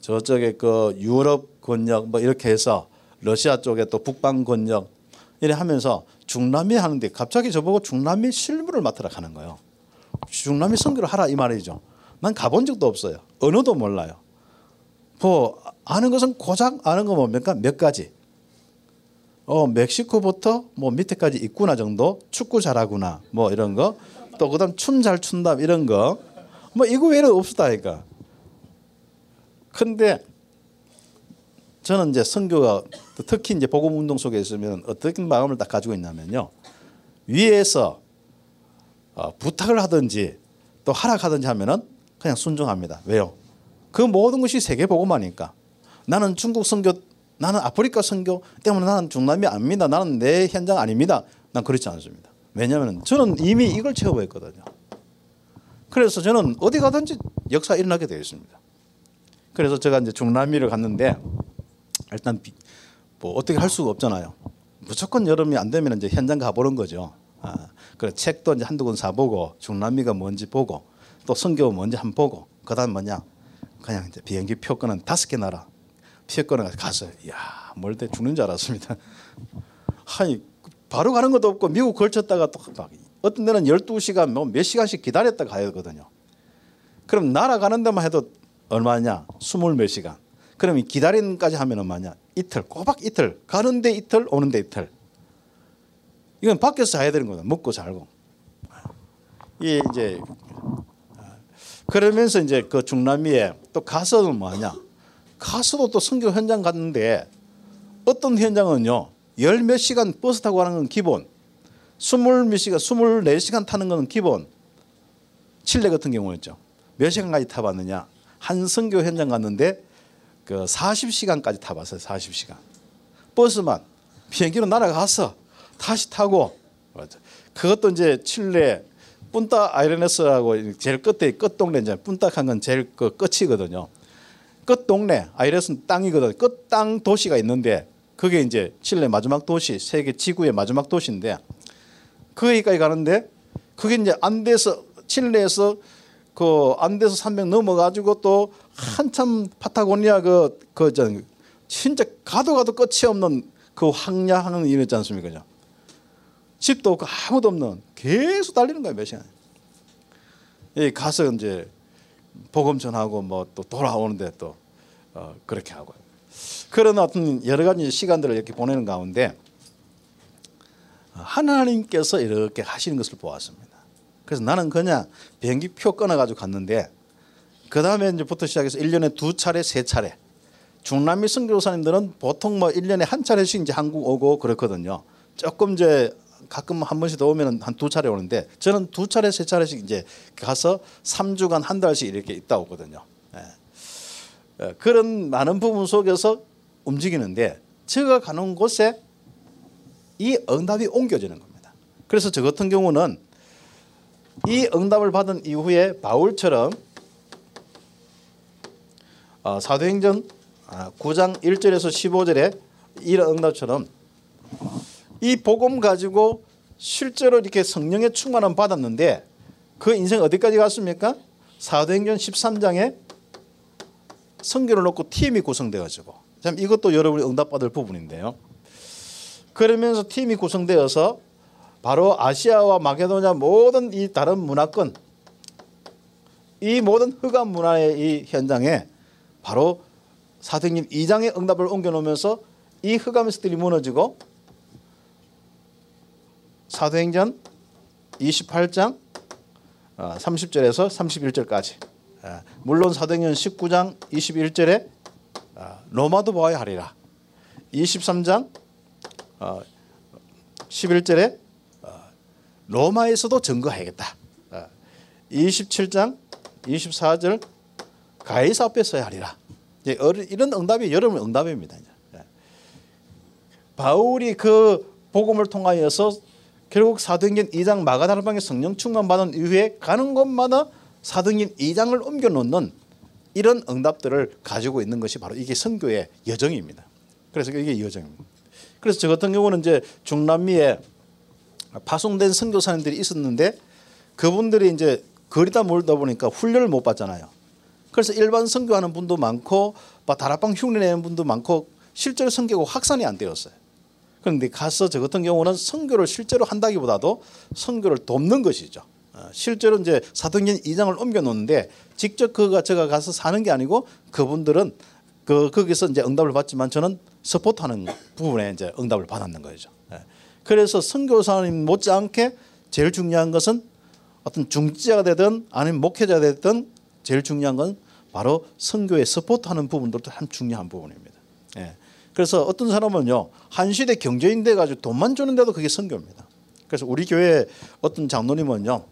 저쪽에 그 유럽 권역 뭐 이렇게 해서 러시아 쪽에 또 북방 권역 이래 하면서 중남미 하는데 갑자기 저보고 중남미 실무를 맡으라 하는 거예요. 중남미 선교를 하라 이 말이죠. 난 가본 적도 없어요. 언어도 몰라요. 뭐 아는 것은 고작 아는 거 뭡니까? 몇 가지. 어 멕시코부터 뭐 밑에까지 있구나 정도 축구 잘하구나 뭐 이런 거 또 그다음 춤 잘 춘다 이런 거 뭐 이거 외에는 없었다니까 근데 저는 이제 선교가 특히 이제 복음 운동 속에 있으면 어떤 마음을 딱 가지고 있냐면요 위에서 어, 부탁을 하든지 또 하락하든지 하면은 그냥 순종합니다 왜요 그 모든 것이 세계 복음하니까 나는 중국 선교 나는 아프리카 선교 때문에 나는 중남미 아닙니다. 나는 내 현장 아닙니다. 난 그렇지 않습니다. 왜냐하면 저는 이미 이걸 체험했거든요. 그래서 저는 어디 가든지 역사 일어나게 되어 있습니다. 그래서 제가 이제 중남미를 갔는데 일단 뭐 어떻게 할 수가 없잖아요. 무조건 여름이 안 되면 이제 현장 가보는 거죠. 아, 그래 책도 이제 한두 권 사보고 중남미가 뭔지 보고 또 선교 뭔지 한번 보고 그다음 뭐냐 그냥 이제 비행기 표권은 다섯 개 나라 피했거나 가서 야 멀대 죽는 줄 알았습니다. 아니 바로 가는 것도 없고 미국 걸쳤다가 또 막 어떤 데는 12시간 뭐 몇 시간씩 기다렸다 가야 되거든요. 그럼 날아가는 데만 해도 얼마냐? 스물 몇 시간. 그러면 기다리는까지 하면 얼마냐? 이틀, 꼬박 이틀. 가는데 이틀, 오는데 이틀. 이건 밖에서 자야 되는 거다. 먹고 살고. 이 이제 그러면서 이제 그 중남미에 또 가서는 뭐하냐? 가서도 또 선교 현장 갔는데 어떤 현장은요. 열 몇 시간 버스 타고 가는 건 기본. 스물 몇 시간, 스물네 시간 타는 건 기본. 칠레 같은 경우였죠. 몇 시간까지 타봤느냐? 한 선교 현장 갔는데 그 40시간까지 타봤어요. 40시간. 버스만 비행기로 날아가서 다시 타고 그것도 이제 칠레 뿐따 아이레네스라고 제일 끝에 끝 동네 이제 뿐딱한 건 제일 그 끝이거든요. 끝 동네 아이레스는 땅이거든. 끝 땅 도시가 있는데 그게 이제 칠레 마지막 도시, 세계 지구의 마지막 도시인데 거기까지 가는데 그게 이제 안데서 칠레에서 그 안데서 산맥 넘어가지고 또 한참 파타고니아 그그저 진짜 가도 가도 끝이 없는 그 황야하는 일 있지 않습니까? 집도 없고 아무도 없는 계속 달리는 거예요 몇 시간. 예, 가서 이제 복음 전하고 뭐 또 돌아오는데 또 어, 그렇게 하고 그런 어떤 여러 가지 시간들을 이렇게 보내는 가운데 하나님께서 이렇게 하시는 것을 보았습니다. 그래서 나는 그냥 비행기 표 끊어가지고 갔는데 그 다음에 이제부터 시작해서 1년에 두 차례, 세 차례. 중남미 선교사님들은 보통 뭐 1년에 한 차례씩 이제 한국 오고 그렇거든요. 조금 이제 가끔 한 번씩 더 오면 한 두 차례 오는데 저는 두 차례, 세 차례씩 이제 가서 3주간 한 달씩 이렇게 있다 오거든요. 예. 그런 많은 부분 속에서 움직이는데 제가 가는 곳에 이 응답이 옮겨지는 겁니다. 그래서 저 같은 경우는 이 응답을 받은 이후에 바울처럼 어, 사도행전 9장 아, 1절에서 15절에 이런 응답처럼 이 복음 가지고 실제로 이렇게 성령의 충만함 받았는데 그 인생 어디까지 갔습니까? 사도행전 13장에 성경을 놓고 팀이 구성돼 가지고 참 이것도 여러분이 응답받을 부분인데요. 그러면서 팀이 구성되어서 바로 아시아와 마케도냐 모든 이 다른 문화권 이 모든 흑암 문화의 이 현장에 바로 사도행전 2장의 응답을 옮겨 놓으면서 이 흑암의 습들이 무너지고 사도행전 28장 30절에서 어, 31절까지 어, 물론 사도행전 19장 21절에 어, 로마도 보아야 하리라 23장 11절에 로마에서도 증거해야겠다. 27장 24절 가이사 앞에 서야 하리라. 이런 응답이 여러분 응답입니다. 예. 바울이 그 복음을 통하여서 결국 사도행전 2장 마가다락방에 성령 충만 받은 이후에 가는 곳마다 사도행전 2장을 옮겨 놓는 이런 응답들을 가지고 있는 것이 바로 이게 선교의 여정입니다. 그래서 이게 여정입니다. 그래서 저 같은 경우는 이제 중남미에 파송된 선교사님들이 있었는데 그분들이 이제 거리다 멀다 보니까 훈련을 못 받잖아요. 그래서 일반 선교하는 분도 많고 다락방 흉내 내는 분도 많고 실제로 선교가 확산이 안 되었어요. 그런데 가서 저 같은 경우는 선교를 실제로 한다기보다도 선교를 돕는 것이죠. 어, 실제로 이제 사도행전 2장을 옮겨 놓는데 직접 그가 제가 가서 사는 게 아니고 그분들은 그 거기서 이제 응답을 받지만 저는 서포트하는 부분에 이제 응답을 받았는 거죠. 그래서 선교사님 못지않게 제일 중요한 것은 어떤 중지자가 되든 아니면 목회자가 되든 제일 중요한 건 바로 선교에 서포트하는 부분들도 참 중요한 부분입니다. 예. 그래서 어떤 사람은요 한 시대 경제인 돼 가지고 돈만 주는데도 그게 선교입니다. 그래서 우리 교회 어떤 장로님은요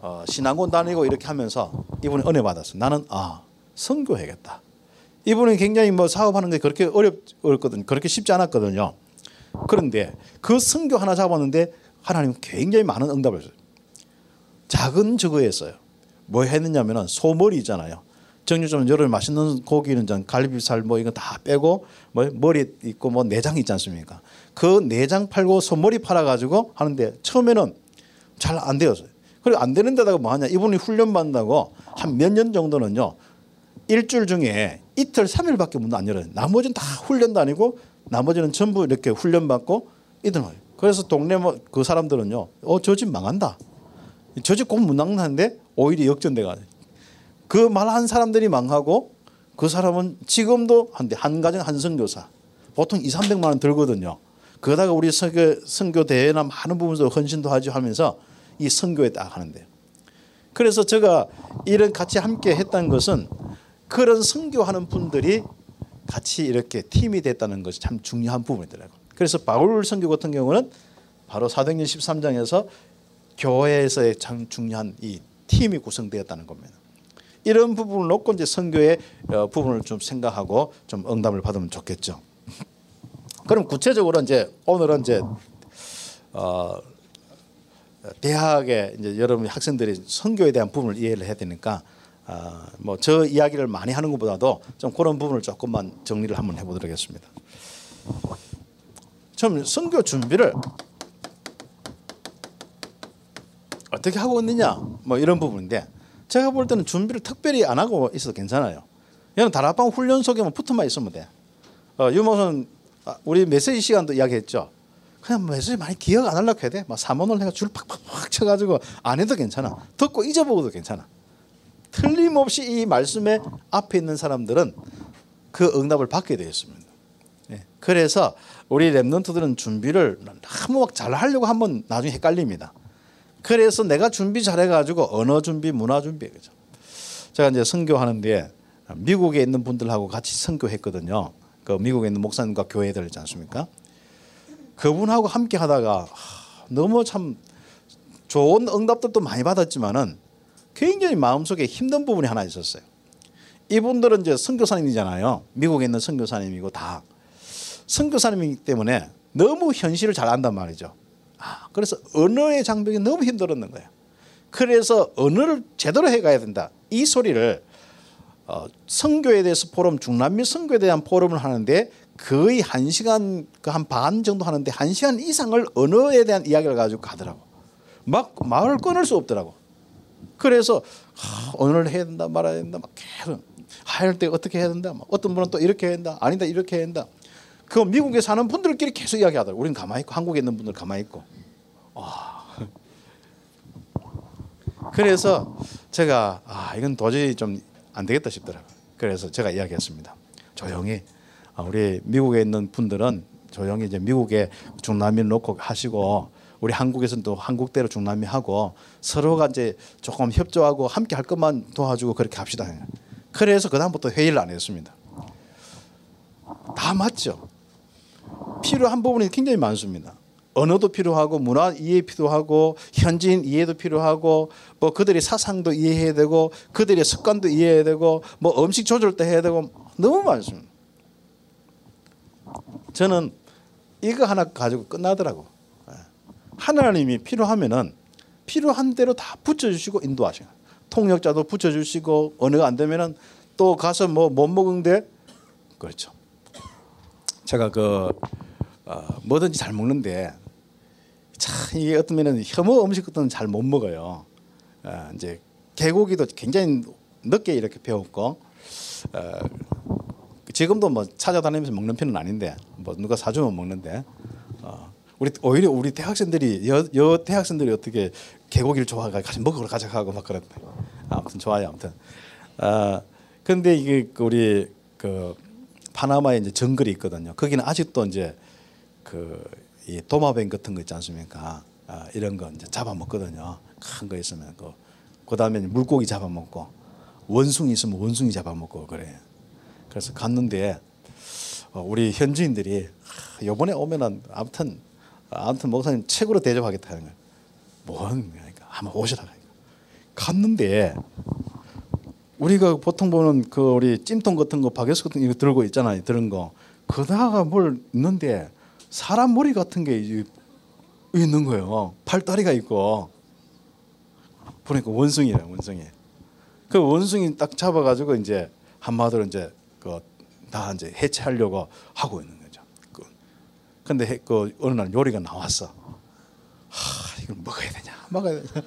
어, 신앙원 다니고 이렇게 하면서 이분이 은혜 받았어. 나는 아 선교해야겠다. 이분이 굉장히 뭐 사업하는 게 그렇게 어렵 어렵거든. 그렇게 쉽지 않았거든요. 그런데 그 성교 하나 잡았는데 하나님 굉장히 많은 응답을 줬어요. 작은 저거였어요. 뭐 했느냐면은 소머리 있잖아요. 정육점 여러 맛있는 고기는 전 갈비살 뭐 이거 다 빼고 뭐 머리 있고 뭐 내장 있지 않습니까? 그 내장 팔고 소머리 팔아 가지고 하는데 처음에는 잘 안 되었어요. 그리고 안 되는 데다가 뭐 하냐? 이분이 훈련 받는다고 한 몇 년 정도는요. 일주일 중에 이틀 삼일밖에 문 안 열어요. 나머지는 다 훈련도 아니고 나머지는 전부 이렇게 훈련 받고 이들 와요. 그래서 동네 뭐 그 사람들은요. 어 저 집 망한다. 저 집 꼭 문학나는데 오히려 역전돼가. 그 말 한 사람들이 망하고 그 사람은 지금도 한데 한 가정 한 선교사 보통 2, 300만 원 들거든요. 그러다가 우리 선교, 선교 대회나 많은 부분에서 헌신도 하죠 하면서 이 선교에 딱 하는데요. 그래서 제가 이런 같이 함께 했다는 것은 그런 선교하는 분들이 같이 이렇게 팀이 됐다는 것이 참 중요한 부분이더라고요. 그래서 바울 선교 같은 경우는 바로 사도행전 13장에서 교회에서의 참 중요한 이 팀이 구성되었다는 겁니다. 이런 부분을 놓고 이제 선교의 어, 부분을 좀 생각하고 좀 응답을 받으면 좋겠죠. 그럼 구체적으로 이제 오늘은 이제 어 대학에 이제 여러분 학생들이 선교에 대한 부분을 이해를 해야 되니까 아, 뭐저 이야기를 많이 하는 것보다도 좀 그런 부분을 조금만 정리를 한번 해보도록 하겠습니다. 좀 선교 준비를 어떻게 하고 있느냐 뭐 이런 부분인데 제가 볼 때는 준비를 특별히 안 하고 있어도 괜찮아요. 얘는 다락방 훈련 속에만 붙어만 있으면 돼. 어, 유모선 아, 우리 메시지 시간도 이야기했죠. 그냥 메시지 많이 기억 안 하려고 해야 돼. 막 사모를 해가 줄 팍팍팍 쳐가지고 안 해도 괜찮아. 듣고 잊어보고도 괜찮아. 틀림없이 이 말씀에 앞에 있는 사람들은 그 응답을 받게 되어 있습니다. 예. 그래서 우리 랩런트들은 준비를 너무 막잘 하려고 하면 나중에 헷갈립니다. 그래서 내가 준비 잘해가지고 언어 준비, 문화 준비 그죠. 제가 이제 선교하는데 미국에 있는 분들하고 같이 선교했거든요. 그 미국에 있는 목사님과 교회들 있지 않습니까? 그분하고 함께 하다가 너무 참 좋은 응답들도 많이 받았지만은 굉장히 마음속에 힘든 부분이 하나 있었어요. 이분들은 이제 선교사님이잖아요. 미국에 있는 선교사님이고 다 선교사님이기 때문에 너무 현실을 잘 안단 말이죠. 아, 그래서 언어의 장벽이 너무 힘들었는 거예요. 그래서 언어를 제대로 해가야 된다. 이 소리를 어, 성교에 대해서 포럼 중남미 성교에 대한 포럼을 하는데 거의 한 시간 그 한 반 정도 하는데 한 시간 이상을 언어에 대한 이야기를 가지고 가더라고. 막 말을 끊을 수 없더라고. 그래서 아, 언어를 해야 된다 말아야 된다 막 계속 할 때 어떻게 해야 된다. 어떤 분은 또 이렇게 해야 된다. 아니다 이렇게 해야 된다. 그 미국에 사는 분들끼리 계속 이야기하더라고. 우리는 가만히 있고 한국에 있는 분들 가만히 있고. 와. 그래서 제가 아 이건 도저히 좀 안 되겠다 싶더라고요. 그래서 제가 이야기했습니다. 조용히 아, 우리 미국에 있는 분들은 조용히 이제 미국에 중남미를 놓고 하시고 우리 한국에서는 또 한국대로 중남미 하고 서로가 이제 조금 협조하고 함께 할 것만 도와주고 그렇게 합시다. 그래서 그 다음부터 회의를 안 했습니다. 다 맞죠. 필요한 부분이 굉장히 많습니다. 언어도 필요하고 문화 이해 필요하고 현지인 이해도 필요하고 뭐 그들의 사상도 이해해야 되고 그들의 습관도 이해해야 되고 뭐 음식 조절도 해야 되고 너무 많습니다. 저는 이거 하나 가지고 끝나더라고. 예. 하나님이 필요하면은 필요한 대로 다 붙여주시고 인도하시고 통역자도 붙여주시고 언어가 안 되면은 또 가서 뭐 못 먹은데 그렇죠. 제가 그 어, 뭐든지 잘 먹는데 참 이게 어떤 면은 혐오 음식 같은 잘 못 먹어요. 어, 이제 개고기도 굉장히 늦게 이렇게 배웠고 어, 지금도 뭐 찾아다니면서 먹는 편은 아닌데 뭐 누가 사주면 먹는데 어, 우리 오히려 우리 대학생들이 여, 여 대학생들이 어떻게 개고기를 좋아하가 같이 먹으러 가자 하고 막 그랬대. 아무튼 좋아요 아무튼. 어, 근데 이게 그 우리 그 파나마에 이제 정글이 있거든요. 거기는 아직도 이제 그이 도마뱀 같은 거 있지 않습니까? 아, 이런 거 이제 잡아먹거든요. 큰 거 있으면 그 그다음에 물고기 잡아먹고 원숭이 있으면 원숭이 잡아먹고 그래. 그래서 갔는데 어, 우리 현지인들이 이번에 오면은 아무튼 아무튼 목사님 책으로 대접하겠다 하는 거예요. 뭔 그러니까 한번 오시라 갔는데 우리가 보통 보는 그 우리 찜통 같은 거 바게스 같은 거 들고 있잖아요. 들은 거. 그다가 뭘 있는데 사람 머리 같은 게 있는 거예요. 팔다리가 있고 보니까 원숭이래요, 원숭이. 그 원숭이 딱 잡아가지고 이제 한마디로 이제 그 다 이제 해체하려고 하고 있는 거죠. 그 근데 그 어느 날 요리가 나왔어. 하, 이걸 먹어야 되냐, 먹어야 되냐.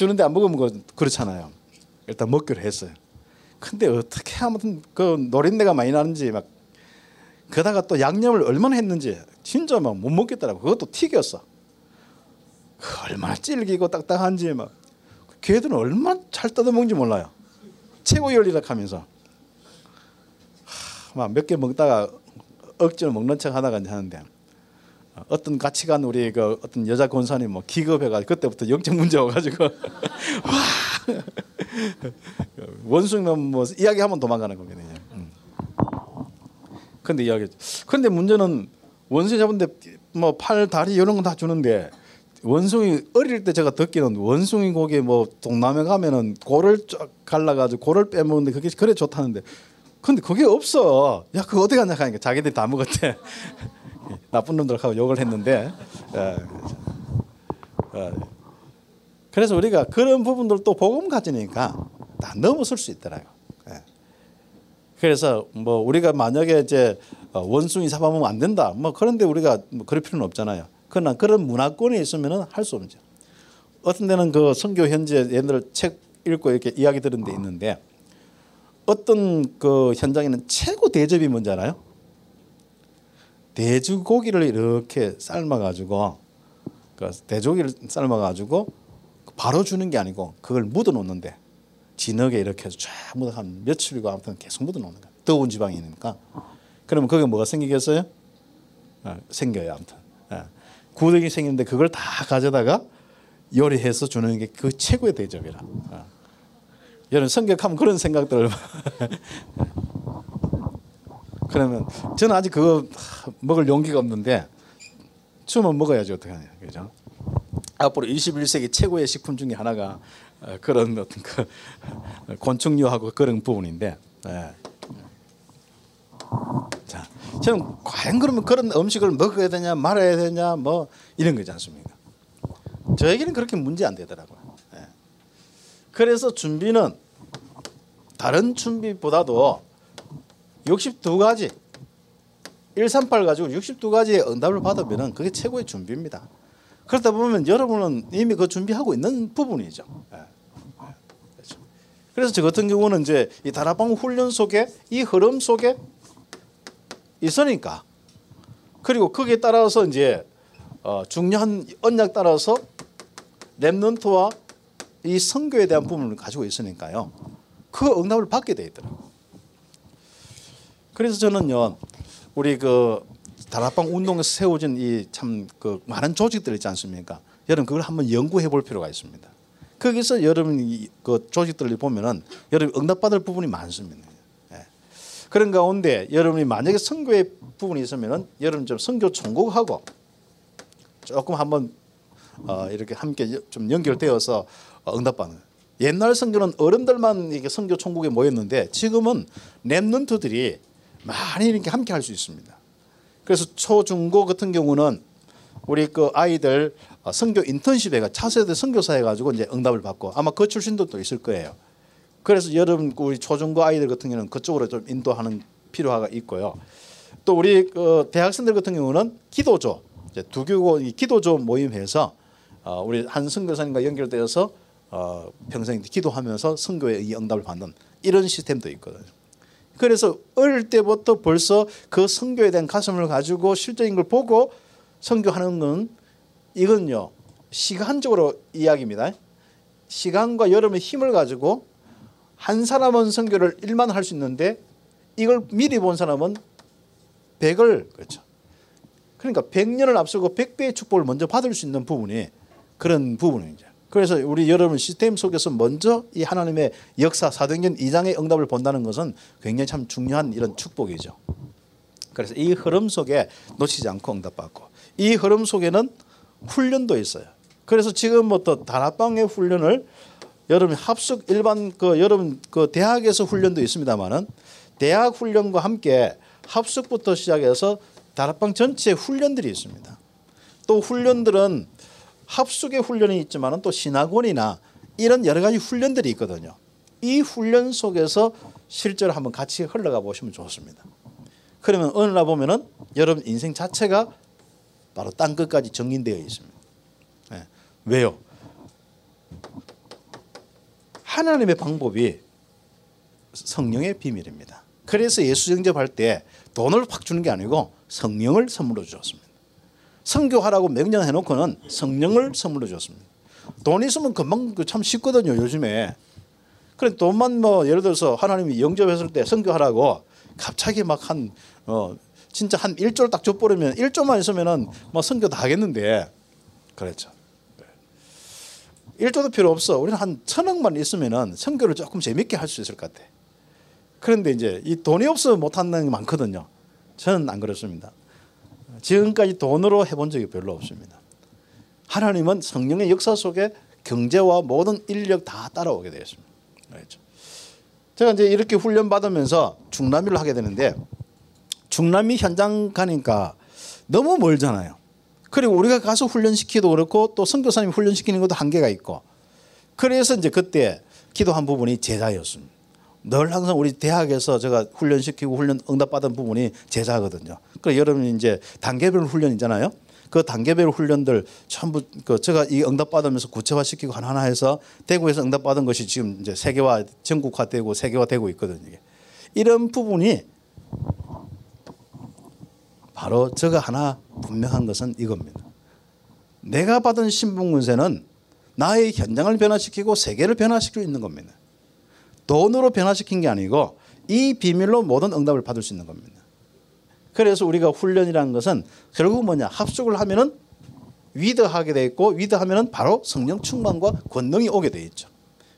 하, 주는데 안 먹으면 그렇잖아요. 일단 먹기로 했어요. 근데 어떻게 아무튼 그 노린내가 많이 나는지 막 그다가 또 양념을 얼마나 했는지 진짜 막 못 먹겠더라고. 그것도 튀겼어. 얼마나 질기고 딱딱한지 막 걔들은 얼마나 잘 뜯어먹는지 몰라요. 최고 열리락 하면서 막 몇 개 먹다가 억지로 먹는 척 하다가 하는데 어떤 간 우리 그 어떤 여자 권사님 뭐 기겁해가지고 그때부터 영적 문제 와가지고 와 원숭이면 뭐 이야기하면 도망가는 거거든요. 음. 근데 이야기 근데 문제는 원숭이 잡은데 뭐 팔 다리 이런 건 다 주는데 원숭이 어릴 때 제가 듣기는 원숭이 고기 뭐 동남아 가면은 고를 쫙 갈라가지고 고를 빼먹는데 그게 그래 좋다는데 근데 그게 없어. 야 그거 어디 갔냐 하니까 자기들이 다 먹었대. 나쁜 놈들하고 욕을 했는데. 예. 예. 그래서 우리가 그런 부분들도 복음 가지니까 다 넘어설 수 있더라고. 예. 그래서 뭐 우리가 만약에 이제 어, 원숭이 잡아먹으면 안 된다. 뭐 그런데 우리가 뭐 그럴 필요는 없잖아요. 그러나 그런 문화권이 있으면은 할 수 없죠. 어떤 데는 그 선교 현지에 옛날 책 읽고 이렇게 이야기 들은 데 있는데 어떤 그 현장에는 최고 대접이 뭔지 알아요? 돼지고기를 이렇게 삶아가지고 그 돼지고기를 삶아가지고 바로 주는 게 아니고 그걸 묻어 놓는데 진흙에 이렇게 해서 쫙 묻어 한 며칠이고 아무튼 계속 묻어 놓는 거야. 더운 지방이니까. 그러면 거기 뭐가 생기겠어요? 아, 생겨요 아무튼. 아. 구덩이 생기는데 그걸 다 가져다가 요리해서 주는 게 그 최고의 대접이라. 아. 여러분 성격하면 그런 생각들을 그러면 저는 아직 그거 먹을 용기가 없는데 주면 먹어야지 어떻게 하냐 그죠? 앞으로 21세기 최고의 식품 중에 하나가 어, 그런 어떤 그 곤충류하고 그런 부분인데 네. 자 저는 과연 그러면 그런 음식을 먹어야 되냐 말아야 되냐 뭐 이런 거지 않습니까? 저에게는 그렇게 문제 안 되더라고요. 네. 그래서 준비는 다른 준비보다도 62가지 138 가지고 62가지의 응답을 받으면 그게 최고의 준비입니다. 그러다 보면 여러분은 이미 그 준비하고 있는 부분이죠. 네. 그렇죠. 그래서 저 같은 경우는 이제 이 다락방 훈련 속에 이 흐름 속에 있으니까 그리고 거기에 따라서 이제 어 중요한 언약 따라서 렘넌트와 이 선교에 대한 부분을 가지고 있으니까요. 그 응답을 받게 돼 있더라고. 그래서 저는요, 우리 그 다락방 운동에서 세워진 이 참 그 많은 조직들 있지 않습니까? 여러분 그걸 한번 연구해 볼 필요가 있습니다. 거기서 여러분 그 조직들을 보면은 여러분 응답받을 부분이 많습니다. 예. 그런 가운데 여러분이 만약에 선교의 부분이 있으면은 여러분 좀 선교 총국하고 조금 한번 어 이렇게 함께 좀 연결되어서 응답받는 옛날 선교는 어른들만 이게 선교 총국에 모였는데 지금은 랩런트들이 많이 이렇게 함께 할 수 있습니다. 그래서 초중고 같은 경우는 우리 그 아이들 선교 인턴십에 차세대 선교사 해 가지고 이제 응답을 받고 아마 그 출신도 또 있을 거예요. 그래서 여러분 우리 초중고 아이들 같은 경우는 그쪽으로 좀 인도하는 필요가 있고요. 또 우리 그 대학생들 같은 경우는 기도조 이제 두교고 기도조 모임해서 어 우리 한 선교사님과 연결되어서 어 평생 기도하면서 선교의 이 응답을 받는 이런 시스템도 있거든요. 그래서 어릴 때부터 벌써 그 선교에 대한 가슴을 가지고 실제인 걸 보고 선교하는 건 이건요 시간적으로 이야기입니다. 시간과 여름의 힘을 가지고 한 사람은 선교를 일만 할 수 있는데 이걸 미리 본 사람은 백을 그렇죠. 그러니까 백년을 앞서고 백배의 축복을 먼저 받을 수 있는 부분이 그런 부분이죠. 그래서 우리 여러분 시스템 속에서 먼저 이 하나님의 역사 사도행전 2장의 응답을 본다는 것은 굉장히 참 중요한 이런 축복이죠. 그래서 이 흐름 속에 놓치지 않고 응답받고 이 흐름 속에는 훈련도 있어요. 그래서 지금부터 다락방의 훈련을 여러분 합숙 일반 그 여러분 그 대학에서 훈련도 있습니다만은 대학 훈련과 함께 합숙부터 시작해서 다락방 전체 훈련들이 있습니다. 또 훈련들은 합숙의 훈련이 있지만은 또 신학원이나 이런 여러 가지 훈련들이 있거든요. 이 훈련 속에서 실제로 한번 같이 흘러가 보시면 좋습니다. 그러면 어느 날 보면은 여러분 인생 자체가 바로 땅 끝까지 정인되어 있습니다. 네. 왜요? 하나님의 방법이 성령의 비밀입니다. 그래서 예수 영접할 때 돈을 확 주는 게 아니고 성령을 선물로 주었습니다. 선교하라고 명령해 놓고는 성령을 선물로 줬습니다. 돈 있으면 금방 그참 쉽거든요, 요즘에. 그래 돈만 뭐 예를 들어서 하나님이 영접했을 때 선교하라고 갑자기 막한 어 진짜 한 1조를 딱 줘버리면 1조만 있으면은 뭐 선교 다 하겠는데 그렇죠. 1조도 필요 없어. 우리는 한 천억만 있으면은 선교를 조금 재밌게 할 수 있을 것 같아. 그런데 이제 이 돈이 없어 못하는 게 많거든요. 저는 안 그렇습니다. 지금까지 돈으로 해본 적이 별로 없습니다. 하나님은 성령의 역사 속에 경제와 모든 인력 다 따라오게 되었습니다. 그렇죠. 제가 이제 이렇게 훈련 받으면서 중남미를 하게 되는데 중남미 현장 가니까 너무 멀잖아요. 그리고 우리가 가서 훈련시키도 그렇고 또 선교사님 훈련시키는 것도 한계가 있고 그래서 이제 그때 기도한 부분이 제자였습니다. 늘 항상 우리 대학에서 제가 훈련시키고 훈련 응답받은 부분이 제자거든요. 그 여러분이 이제 단계별 훈련이잖아요. 그 단계별 훈련들 전부 그 제가 이 응답 받으면서 구체화시키고 하나하나 해서 대구에서 응답 받은 것이 지금 이제 세계화 전국화되고 세계화되고 있거든요. 이게. 이런 부분이 바로 저가 하나 분명한 것은 이겁니다. 내가 받은 신분군세는 나의 현장을 변화시키고 세계를 변화시키고 있는 겁니다. 돈으로 변화시킨 게 아니고 이 비밀로 모든 응답을 받을 수 있는 겁니다. 그래서 우리가 훈련이라는 것은 결국 뭐냐 합숙을 하면은 위드하게 돼 있고 위드하면은 바로 성령 충만과 권능이 오게 돼 있죠.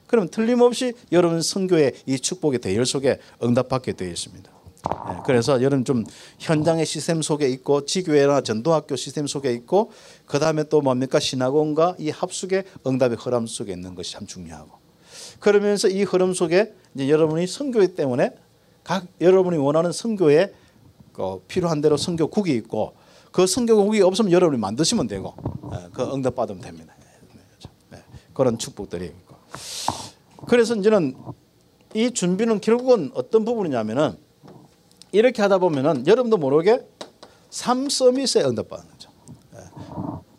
그럼 틀림없이 여러분 선교의 이 축복의 대열 속에 응답받게 되어 있습니다. 예, 그래서 여러분 좀 현장의 시스템 속에 있고 지교회나 전도학교 시스템 속에 있고 그 다음에 또 뭡니까 신학원과 이 합숙의 응답의 흐름 속에 있는 것이 참 중요하고 그러면서 이 흐름 속에 이제 여러분이 선교회 때문에 각 여러분이 원하는 선교에 그 필요한 대로 선교국이 있고 그 선교국이 없으면 여러분이 만드시면 되고 예, 그 응답 받으면 됩니다. 네, 그렇죠. 네, 그런 축복들이 있고 그래서 이제는 이 준비는 결국은 어떤 부분이냐면은 이렇게 하다 보면은 여러분도 모르게 삶 서밋에 응답받는 거죠.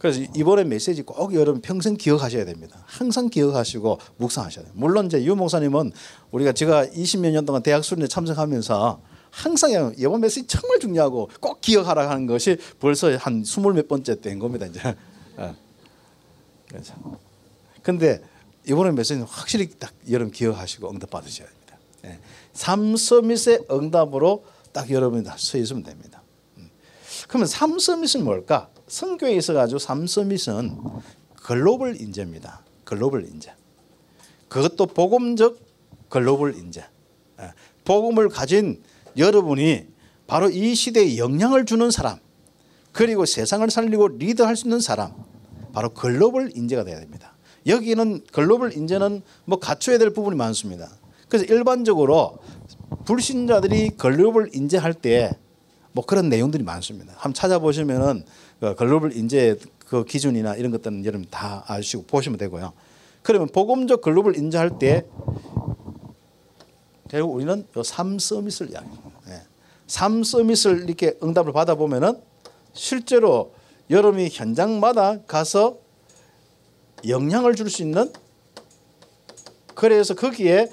예. 그래서 이번에 메시지 꼭 여러분 평생 기억하셔야 됩니다. 항상 기억하시고 묵상하셔야 돼요. 물론 이제 유 목사님은 우리가 제가 20몇 년 동안 대학 수련회 참석하면서 항상 이번 메시지 정말 중요하고 꼭 기억하라 하는 것이 벌써 한 스물 몇 번째 된 겁니다. 이제. 예. 그래서 근데 이번에 메시지는 확실히 딱 여러분 기억하시고 응답 받으셔야 됩니다. 예. 삶 서밋의 응답으로 딱 여러분이 다서 있으면 됩니다. 음. 그러면 삼 서밋은 뭘까? 성교에 있어가지고 삼 서밋은 글로벌 인재입니다. 글로벌 인재. 그것도 복음적 글로벌 인재. 예. 복음을 가진 여러분이 바로 이 시대에 영향을 주는 사람 그리고 세상을 살리고 리드할 수 있는 사람 바로 글로벌 인재가 되어야 됩니다. 여기는 글로벌 인재는 뭐 갖춰야 될 부분이 많습니다. 그래서 일반적으로 불신자들이 글로벌 인재할 때 뭐 그런 내용들이 많습니다. 한번 찾아보시면은 그 글로벌 인재 그 기준이나 이런 것들은 여러분 다 아시고 보시면 되고요. 그러면 복음적 글로벌 인재할 때 결국 우리는 요삼 서밋을 이야기합니다. 네. 삼 서밋을 이렇게 응답을 받아 보면은 실제로 여러분이 현장마다 가서 영향을 줄 수 있는 그래서 거기에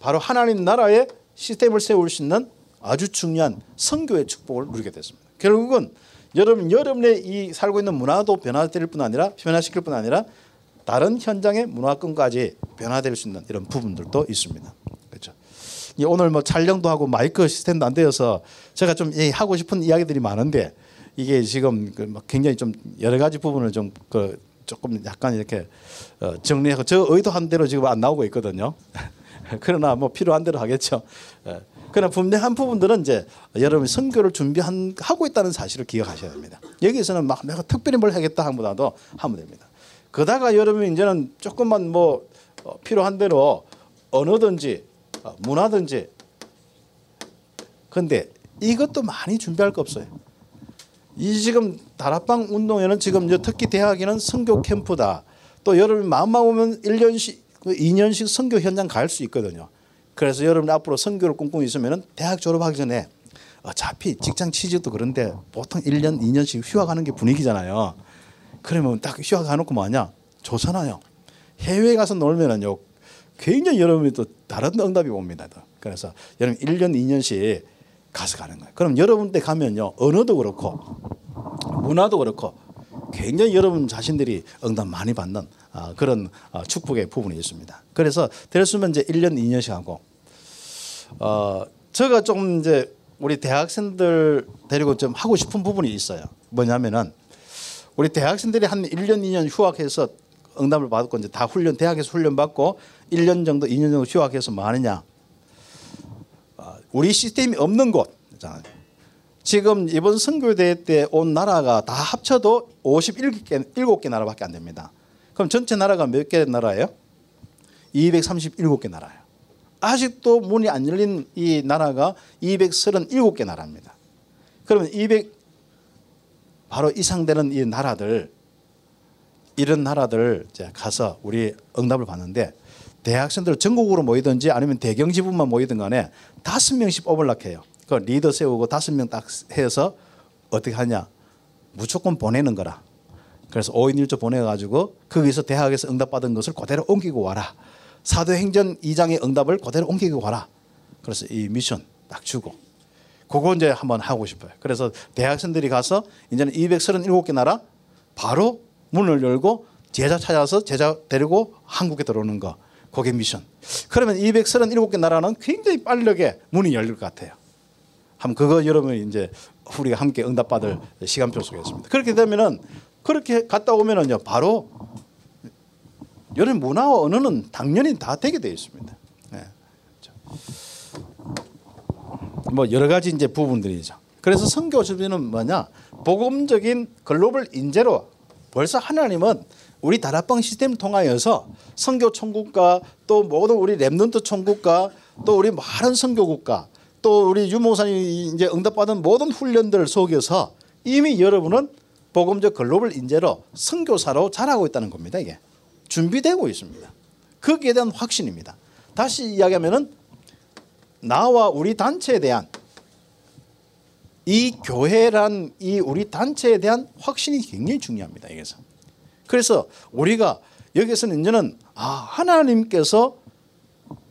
바로 하나님 나라의 시스템을 세울 수 있는 아주 중요한 선교의 축복을 누리게 됐습니다. 결국은 여러분 여러분의 이 살고 있는 문화도 변화될 뿐 아니라 변화시킬 뿐 아니라 다른 현장의 문화권까지 변화될 수 있는 이런 부분들도 있습니다. 그렇죠. 오늘 뭐 촬영도 하고 마이크 시스템도 안 되어서 제가 좀 하고 싶은 이야기들이 많은데 이게 지금 그 굉장히 좀 여러 가지 부분을 좀 그 조금 약간 이렇게 어, 정리하고 저 의도한 대로 지금 안 나오고 있거든요. 그러나 뭐 필요한 대로 하겠죠. 예. 그러나 분명한 부분들은 이제 여러분이 선교를 준비한 하고 있다는 사실을 기억하셔야 됩니다. 여기서는 막 내가 특별히 뭘 하겠다 하보다도 하면 됩니다. 그다가 여러분이 이제는 조금만 뭐 어, 필요한 대로 언어든지 어, 문화든지 근데 이것도 많이 준비할 거 없어요. 이 지금 다락방 운동회는 지금 특히 대학에는 선교 캠프다. 또 여러분 마음만 오면 1년씩 2년씩 그 선교 현장 갈 수 있거든요. 그래서 여러분 앞으로 선교를 꿈꾸고 있으면 대학 졸업하기 전에 어차피 직장 취직도 그런데 보통 1년, 2년씩 휴학하는 게 분위기잖아요. 그러면 딱 휴학해놓고 뭐하냐? 좋잖아요. 해외 가서 놀면은요, 굉장히 여러분이 또 다른 응답이 옵니다. 그래서 여러분 1년, 2년씩 가서 가는 거예요. 그럼 여러분 때 가면요, 언어도 그렇고 문화도 그렇고 굉장히 여러분 자신들이 응답 많이 받는 아, 그런 아, 축복의 부분이 있습니다. 그래서 될수면 이제 1년 2년씩 하고 어 제가 좀 이제 우리 대학생들 데리고 좀 하고 싶은 부분이 있어요. 뭐냐면은 우리 대학생들이 한 1년 2년 휴학해서 응답을 받고 이제 다 훈련 대학에서 훈련 받고 1년 정도 2년 정도 휴학해서 뭐 하느냐? 아, 우리 시스템이 없는 곳. 지금 이번 선교대회 때 온 나라가 다 합쳐도 57개 7개 나라밖에 안 됩니다. 그럼 전체 나라가 몇 개 나라예요? 237개 나라예요. 아직도 문이 안 열린 이 나라가 237개 나라입니다. 그러면 200 바로 이상되는 이 나라들 이런 나라들 가서 우리 응답을 받는데 대학생들 전국으로 모이든지 아니면 대경지부만 모이든 간에 다섯 명씩 뽑으려고 해요. 그 리더 세우고 다섯 명 딱 해서 어떻게 하냐 무조건 보내는 거라. 그래서 5인 1조 보내가지고 거기서 대학에서 응답받은 것을 그대로 옮기고 와라. 사도행전 2장의 응답을 그대로 옮기고 와라. 그래서 이 미션 딱 주고 그거 이제 한번 하고 싶어요. 그래서 대학생들이 가서 이제는 237개 나라 바로 문을 열고 제자 찾아서 제자 데리고 한국에 들어오는 거. 그게 미션. 그러면 237개 나라는 굉장히 빠르게 문이 열릴 것 같아요. 한번 그거 여러분 이제 우리가 함께 응답받을 시간표 속에 있습니다. 그렇게 되면은 그렇게 갔다 오면은요 바로 여러분 문화와 언어는 당연히 다 되게 되어 있습니다. 네. 뭐 여러 가지 이제 부분들이죠. 그래서 선교 준비는 뭐냐 복음적인 글로벌 인재로 벌써 하나님은 우리 다락방 시스템을 통하여서 선교 총국과 또 모든 우리 랩런트 총국과 또 우리 많은 선교국가 또 우리 유목사님이 이제 응답받은 모든 훈련들 속에서 이미 여러분은 복음적 글로벌 인재로 선교사로 자라고 있다는 겁니다. 이게 준비되고 있습니다. 거기에 대한 확신입니다. 다시 이야기하면은 나와 우리 단체에 대한 이 교회란 이 우리 단체에 대한 확신이 굉장히 중요합니다. 여기서 그래서 우리가 여기서는 이제는 아 하나님께서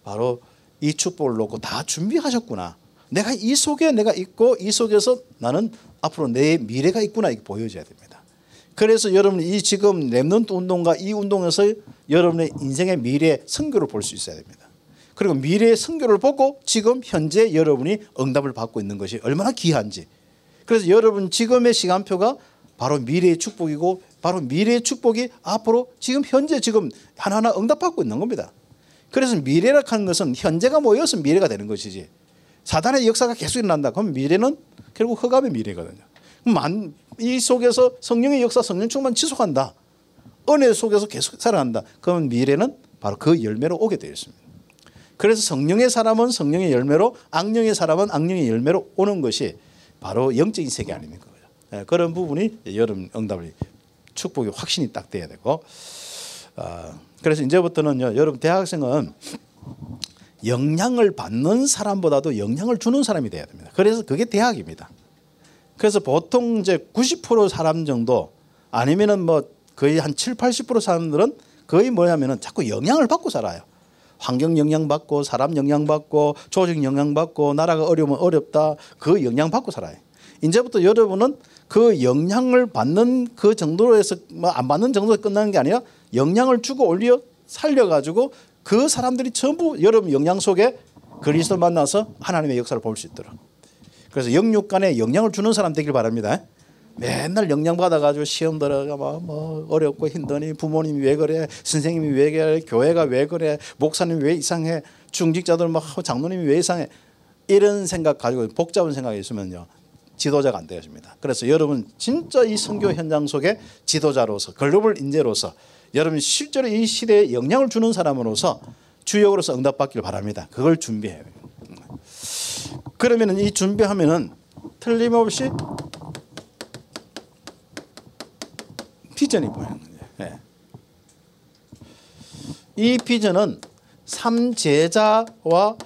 바로 이 축복을 놓고 다 준비하셨구나. 내가 이 속에 내가 있고 이 속에서 나는 앞으로 내 미래가 있구나 이게 보여져야 됩니다. 그래서 여러분 이 지금 Remnant 운동과 이 운동에서 여러분의 인생의 미래 선교를 볼 수 있어야 됩니다. 그리고 미래의 선교를 보고 지금 현재 여러분이 응답을 받고 있는 것이 얼마나 귀한지. 그래서 여러분 지금의 시간표가 바로 미래의 축복이고 바로 미래의 축복이 앞으로 지금 현재 지금 하나하나 응답받고 있는 겁니다. 그래서 미래라 하는 것은 현재가 모여서 미래가 되는 것이지. 사단의 역사가 계속 일어난다. 그럼 미래는 결국 흑암의 미래거든요. 이 속에서 성령의 역사, 성령 충만 지속한다. 은혜 속에서 계속 살아간다. 그러면 미래는 바로 그 열매로 오게 되어 있습니다. 그래서 성령의 사람은 성령의 열매로 악령의 사람은 악령의 열매로 오는 것이 바로 영적인 세계 아닙니까? 예, 그런 부분이 여름 응답을 축복이 확신이 딱 돼야 되고 어, 그래서 이제부터는요 여러분 대학생은 영향을 받는 사람보다도 영향을 주는 사람이 돼야 됩니다. 그래서 그게 대학입니다. 그래서 보통 이제 90% 사람 정도 아니면은 뭐 거의 한 7, 80% 사람들은 거의 뭐냐면은 자꾸 영향을 받고 살아요. 환경 영향 받고 사람 영향 받고 조직 영향 받고 나라가 어려우면 어렵다 그 영향 받고 살아요. 이제부터 여러분은 그 영향을 받는 그 정도로 해서 뭐 안 받는 정도에 끝나는 게 아니라 영향을 주고 올려 살려 가지고 그 사람들이 전부 여러분 영향 속에 그리스도 만나서 하나님의 역사를 볼 수 있도록. 그래서 영육간에 영향을 주는 사람 되길 바랍니다. 맨날 영향 받아가지고 시험 들어가 뭐 어렵고 힘드니 부모님이 왜 그래 선생님이 왜 그래 교회가 왜 그래 목사님이 왜 이상해 중직자들 막 장로님이 왜 이상해 이런 생각 가지고 복잡한 생각이 있으면요 지도자가 안 되어집니다. 그래서 여러분 진짜 이 선교 현장 속에 지도자로서 글로벌 인재로서 여러분 실제로 이 시대에 영향을 주는 사람으로서 주역으로서 응답받기를 바랍니다. 그걸 준비해요. 그러면 이 준비하면은 틀림없이 비전이 보이는 거예요. 네. 이 비전은 삼제자와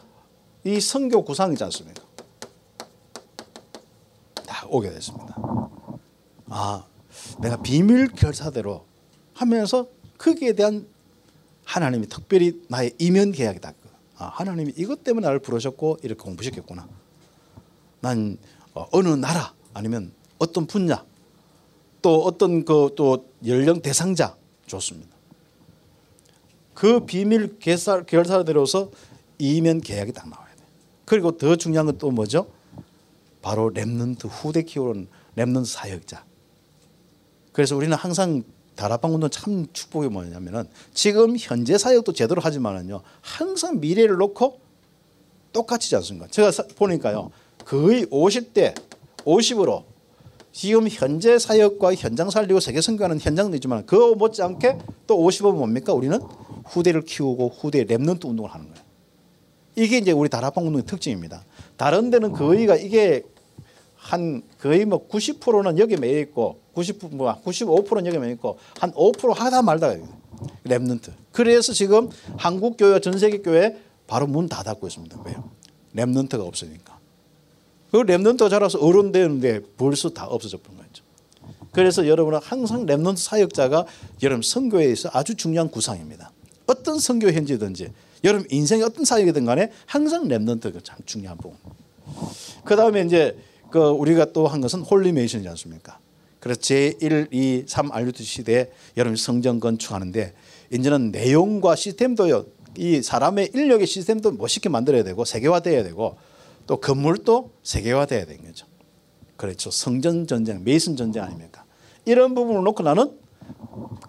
이 성교 구상이지 않습니까? 다 오게 됐습니다. 아, 내가 비밀 결사대로 하면서 거기에 대한 하나님이 특별히 나의 이면 계약이 다. 아, 하나님이 이것 때문에 나를 부르셨고 이렇게 공부시켰구나. 난 어, 어느 나라 아니면 어떤 분야 또 어떤 그 또 연령 대상자 좋습니다. 그 비밀 결사, 결사대로서 이면 계약이 딱 나와야 돼. 그리고 더 중요한 건 또 뭐죠? 바로 Remnant 후대 키우는 Remnant 사역자. 그래서 우리는 항상 다락방 운동 참 축복이 뭐냐면은 지금 현재 사역도 제대로 하지만은요 항상 미래를 놓고 똑같지 않습니까? 제가 보니까요 거의 50대 50으로 지금 현재 사역과 현장 살리고 세계 선교하는 현장도 있지만 그 못지않게 또 50은 뭡니까? 우리는 후대를 키우고 후대 Remnant 운동을 하는 거예요. 이게 이제 우리 다락방 운동의 특징입니다. 다른 데는 거의가 이게 한 거의 뭐 90%는 여기 매여 있고 90 뭐 95%는 여기 매여 있고 한 5% 하다 말다 Remnant. 그래서 지금 한국 교회 전 세계 교회 바로 문 다 닫고 있습니다. 왜요? Remnant가 없으니까. 그 Remnant가 자라서 어른 되는데 벌써 다 없어져 버린 거죠. 그래서 여러분은 항상 Remnant 사역자가 여러분 선교에 있어 아주 중요한 구상입니다. 어떤 선교 현지든지 여러분 인생의 어떤 사역이든 간에 항상 Remnant가 참 중요한 부분. 그 다음에 이제 그 우리가 또 한 것은 Holy Mason이지 않습니까? 그래서 제1, 2, 3 RUTC 시대에 여러분 성전 건축하는데 이제는 내용과 시스템도요. 이 사람의 인력의 시스템도 멋있게 만들어야 되고 세계화돼야 되고 또 건물도 세계화돼야 되는 거죠. 그렇죠. 성전 전쟁, Mason 전쟁 아닙니까? 이런 부분을 놓고 나는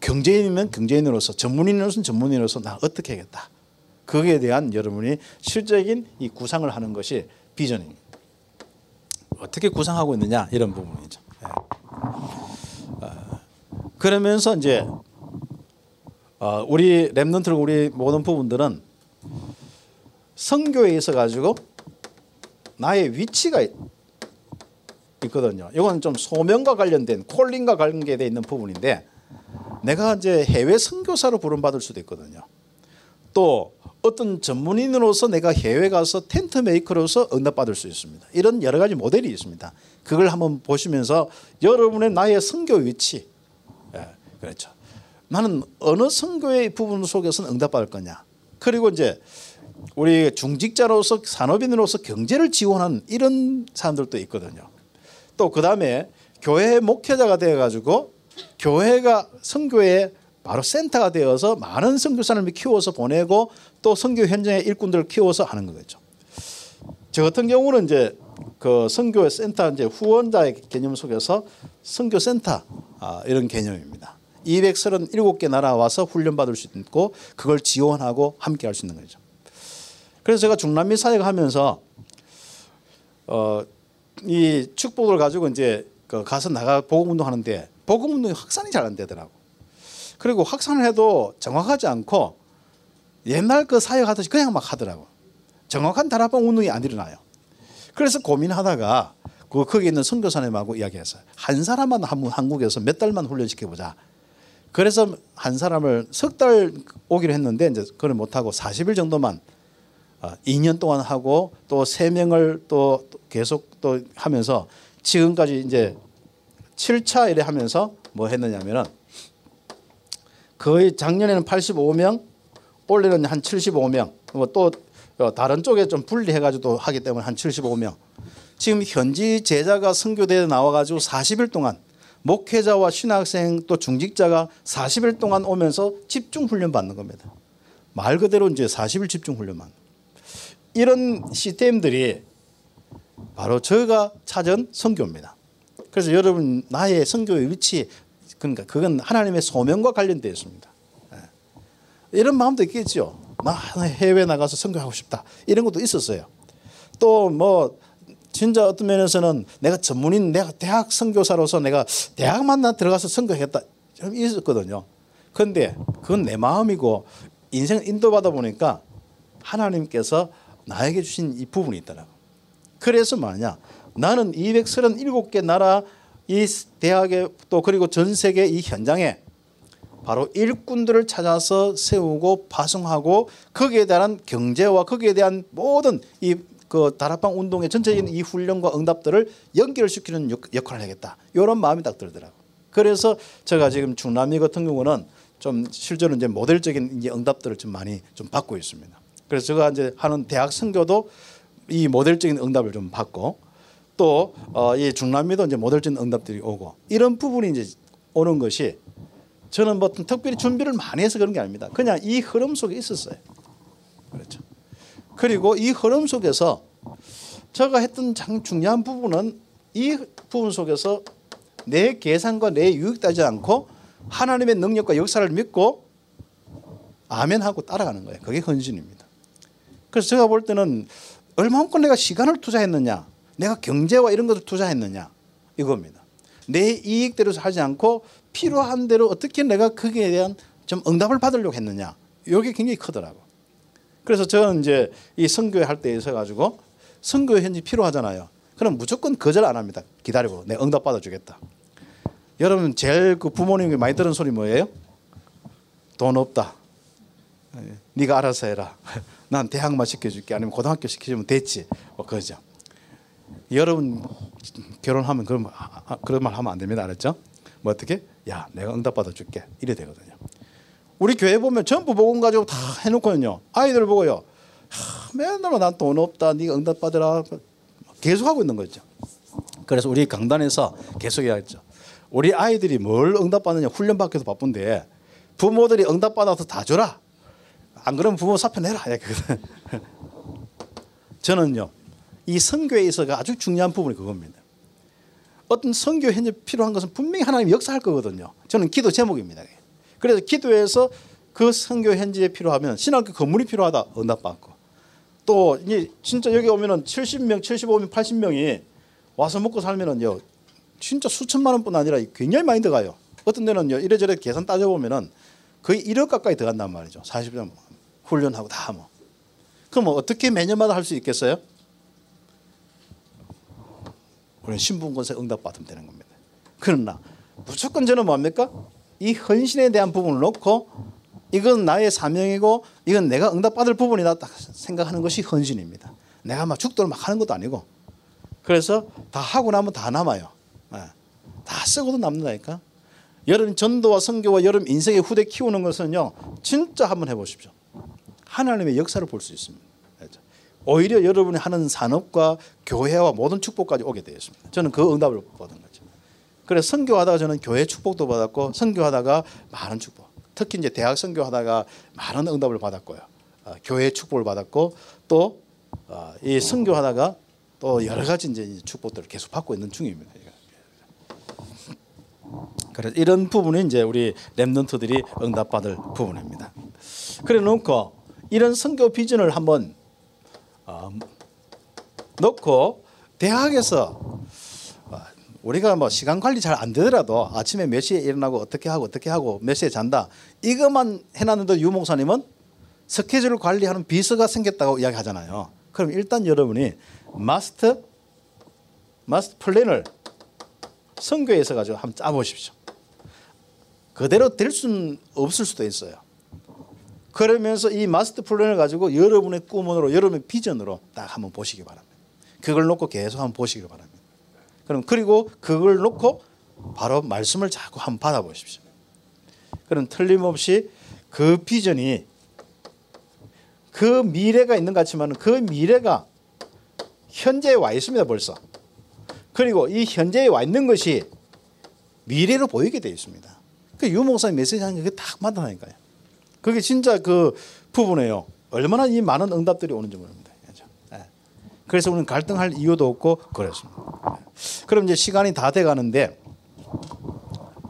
경제인이면 경제인으로서 전문인으로서 전문인으로서 나 어떻게 하겠다. 거기에 대한 여러분이 실적인 이 구상을 하는 것이 비전입니다. 어떻게 구상하고 있느냐 이런 부분이죠. 예. 어, 그러면서 이제 어, 우리 랩런트를 우리 모든 부분들은 성교에 있어 가지고 나의 위치가 있거든요. 이건 좀 소명과 관련된 콜링과 관계되어 있는 부분인데 내가 이제 해외 선교사로 부름받을 수도 있거든요. 또 어떤 전문인으로서 내가 해외 가서 텐트 메이커로서 응답받을 수 있습니다. 이런 여러 가지 모델이 있습니다. 그걸 한번 보시면서 여러분의 나의 선교 위치, 예, 그렇죠. 나는 어느 선교의 부분 속에서는 응답받을 거냐. 그리고 이제 우리 중직자로서 산업인으로서 경제를 지원하는 이런 사람들도 있거든요. 또 그 다음에 교회 목회자가 되어가지고 교회가 선교에 바로 센터가 되어서 많은 선교사님을 키워서 보내고 또 선교 현장의 일꾼들을 키워서 하는 거겠죠. 저 같은 경우는 이제 그 선교 센터 이제 후원자의 개념 속에서 선교 센터 아, 이런 개념입니다. 237개 나라 와서 훈련 받을 수 있고 그걸 지원하고 함께 할 수 있는 거죠. 그래서 제가 중남미 사역 하면서 어, 이 축복을 가지고 이제 그 가서 나가 복음 운동하는데 복음 운동이 확산이 잘 안 되더라고. 그리고 확산을 해도 정확하지 않고 옛날 그 사역하듯이 그냥 막 하더라고. 정확한 다락방 운동이 안 일어나요. 그래서 고민하다가 그 거기 있는 선교사님하고 이야기했어요. 한 사람만 한국에서 몇 달만 훈련시켜 보자. 그래서 한 사람을 석 달 오기로 했는데 이제 그걸 못 하고 40일 정도만 2년 어, 동안 하고 또 3명을 또 계속 또 하면서 지금까지 이제 7차 이래 하면서 뭐 했느냐면은 거의 작년에는 85명, 올해는 한 75명. 뭐또 어, 다른 쪽에 좀 분리해가지고 하기 때문에 한 75명. 지금 현지 제자가 선교대에 나와가지고 40일 동안 목회자와 신학생 또 중직자가 40일 동안 오면서 집중 훈련 받는 겁니다. 말 그대로 이제 40일 집중 훈련만. 이런 시스템들이 바로 저가 찾은 선교입니다. 그래서 여러분 나의 선교의 위치 그러니까 그건 하나님의 소명과 관련되어 있습니다. 예. 이런 마음도 있겠죠. 나 해외 나가서 선교하고 싶다. 이런 것도 있었어요. 또 뭐 진짜 어떤 면에서는 내가 전문인 내가 대학 선교사로서 내가 대학만 나 들어가서 선교했다. 좀 있었거든요. 그런데 그건 내 마음이고 인생 인도받아 보니까 하나님께서 나에게 주신 이 부분이 있더라고. 그래서 뭐냐 나는 237개 나라 이 대학에 또 그리고 전 세계 이 현장에 바로 일꾼들을 찾아서 세우고 파송하고 거기에 대한 경제와 거기에 대한 모든 이 그 다락방 운동의 전체적인 이 훈련과 응답들을 연결시키는 역할을 하겠다. 이런 마음이 딱 들더라고. 그래서 제가 지금 중남미 같은 경우는 좀 실제로 이제 모델적인 이제 응답들을 좀 많이 좀 받고 있습니다. 그래서 제가 이제 하는 대학 선교도 이 모델적인 응답을 좀 받고 또이 어, 중남미도 이제 모델적인 응답들이 오고 이런 부분이 이제 오는 것이 저는 뭐 특별히 준비를 많이 해서 그런 게 아닙니다. 그냥 이 흐름 속에 있었어요. 그렇죠. 그리고 이 흐름 속에서 제가 했던 장 중요한 부분은 이 부분 속에서 내 계산과 내 유익 따지 않고 하나님의 능력과 역사를 믿고 아멘하고 따라가는 거예요. 그게 헌신입니다. 그래서 제가 볼 때는 얼마만큼 내가 시간을 투자했느냐, 내가 경제와 이런 것을 투자했느냐 이겁니다. 내 이익대로 하지 않고 필요한 대로 어떻게 내가 거기에 대한 좀 응답을 받으려고 했느냐. 이게 굉장히 크더라고. 그래서 저는 이제 이 선교회 할 때 있어 가지고 선교회 현지 필요하잖아요. 그럼 무조건 거절 안 합니다. 기다리고 내 응답 받아 주겠다. 여러분 제일 그 부모님이 많이 들은 소리 뭐예요? 돈 없다. 네가 알아서 해라. 난 대학만 시켜줄게. 아니면 고등학교 시켜주면 됐지. 뭐 그러죠. 여러분 결혼하면 그런 아, 아, 그런 말 하면 안 됩니다. 알았죠? 뭐 어떻게? 야, 내가 응답 받아 줄게. 이래 되거든요. 우리 교회 보면 전부 복음 가지고 다 해놓거든요. 아이들 보고요. 하, 맨날 난 돈 없다. 네가 응답 받으라. 계속 하고 있는 거죠. 그래서 우리 강단에서 계속 이야기했죠. 우리 아이들이 뭘 응답받느냐 훈련 받기도 바쁜데 부모들이 응답받아서 다 줘라. 안 그러면 부모 사표 내라. 저는요. 이 선교에 있어가 아주 중요한 부분이 그겁니다. 어떤 선교 현재 필요한 것은 분명히 하나님 역사할 거거든요. 저는 기도 제목입니다. 그래서 기도에서 그 선교 현지에 필요하면 신학교 건물이 필요하다 응답받고 또 이제 진짜 여기 오면은 70명, 75명, 80명이 와서 먹고 살면은요 진짜 수천만 원뿐 아니라 굉장히 많이 들어가요. 어떤 데는요 이래저래 계산 따져 보면은 거의 1억 가까이 들어간단 말이죠. 40년 훈련하고 다 뭐. 그럼 어떻게 매년마다 할 수 있겠어요? 우리는 신분권세 응답 받으면 되는 겁니다. 그러나 무조건 저는 뭡니까? 이 헌신에 대한 부분을 놓고 이건 나의 사명이고 이건 내가 응답 받을 부분이다 딱 생각하는 것이 헌신입니다. 내가 막 죽도록 막 하는 것도 아니고 그래서 다 하고 나면 다 남아요. 네. 다 쓰고도 남는다니까. 여러분 전도와 선교와 여러분 인생의 후대 키우는 것은요 진짜 한번 해보십시오. 하나님의 역사를 볼 수 있습니다. 오히려 여러분이 하는 산업과 교회와 모든 축복까지 오게 되었습니다. 저는 그 응답을 받은 거죠. 그래서 선교하다가 저는 교회 축복도 받았고 선교하다가 많은 축복. 특히 이제 대학 선교하다가 많은 응답을 받았고요. 어, 교회 축복을 받았고 또이 어, 선교하다가 또 여러 가지 이제 축복들을 계속 받고 있는 중입니다. 그래서 이런 부분이 이제 우리 렘넌트들이 응답받을 부분입니다. 그래 놓고 이런 선교 비전을 한번 어, 넣고 대학에서 어, 우리가 뭐 시간 관리 잘 안 되더라도 아침에 몇 시에 일어나고 어떻게 하고 어떻게 하고 몇 시에 잔다 이것만 해놨는데 유 목사님은 스케줄 관리하는 비서가 생겼다고 이야기하잖아요. 그럼 일단 여러분이 마스터 마스터 플랜을 선교에서 가지고 한번 짜보십시오. 그대로 될 수는 없을 수도 있어요. 그러면서 이 마스터 플랜을 가지고 여러분의 꿈으로 여러분의 비전으로 딱 한번 보시기 바랍니다. 그걸 놓고 계속 한번 보시기 바랍니다. 그럼 그리고 그걸 놓고 바로 말씀을 자꾸 한번 받아보십시오. 그럼 틀림없이 그 비전이 그 미래가 있는 것 같지만 그 미래가 현재에 와 있습니다 벌써. 그리고 이 현재에 와 있는 것이 미래로 보이게 되어 있습니다. 그 유목사님 메시지 하는 게딱 맞다니까요. 그게 진짜 그 부분이에요. 얼마나 이 많은 응답들이 오는지 모릅니다. 그렇죠? 네. 그래서 우리는 갈등할 이유도 없고 그렇습니다. 네. 그럼 이제 시간이 다 돼가는데,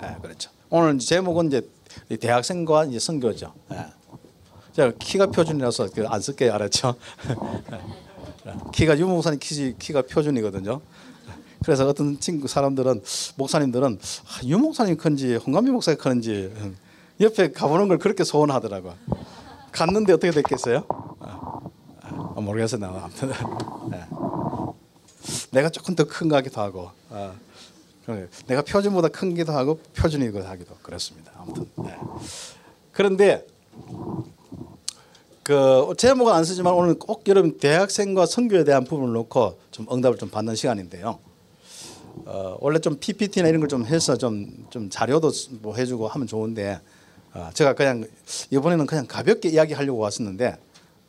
네, 그렇죠. 오늘 제목은 이제 대학생과 이제 선교죠. 제가 키가 표준이라서 그안 쓸게 알았죠. 키가 유 목사님 키 키가 표준이거든요. 그래서 어떤 친구 사람들은 목사님들은 아, 유 목사님 큰지 홍감미 목사님 큰지 옆에 가보는 걸 그렇게 소원하더라고. 갔는데 어떻게 됐겠어요? 아, 아, 모르겠어요. 나 아무튼 네. 내가 조금 더큰거 하기도 하고, 아, 내가 표준보다 큰 기도 하고 표준이고 하기도 그렇습니다. 아무튼 네. 그런데 그 제목은 안 쓰지만 오늘 꼭 여러분 대학생과 선교에 대한 부분을 놓고 좀 응답을 좀 받는 시간인데요. 어, 원래 좀 PPT나 이런 걸 좀 해서 좀, 좀 자료도 뭐 해주고 하면 좋은데 어, 제가 그냥 이번에는 그냥 가볍게 이야기하려고 왔었는데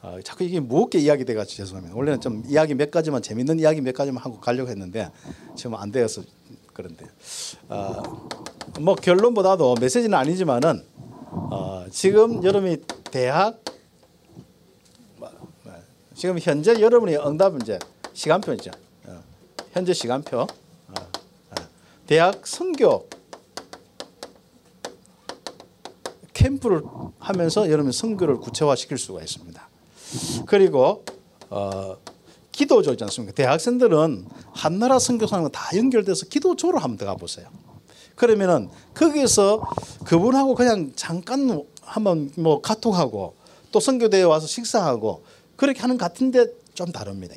어, 자꾸 이게 무겁게 이야기 돼가 죄송합니다. 원래는 좀 이야기 몇 가지만 재밌는 이야기 몇 가지만 하고 가려고 했는데 지금 안 되어서 그런데 어, 뭐 결론보다도 메시지는 아니지만은 어, 지금 여러분이 대학 뭐, 뭐, 지금 현재 여러분이 응답은 이제 시간표죠. 어, 현재 시간표. 어, 어. 대학 선교 캠프를 하면서 여러분 선교를 구체화시킬 수가 있습니다. 그리고 어, 기도조 있지 않습니까? 대학생들은 한나라 선교사님과 다 연결돼서 기도조를 한번 들어가 보세요. 그러면은 거기서 그분하고 그냥 잠깐 한번 뭐 카톡하고 또 선교대에 와서 식사하고 그렇게 하는 같은데 좀 다릅니다.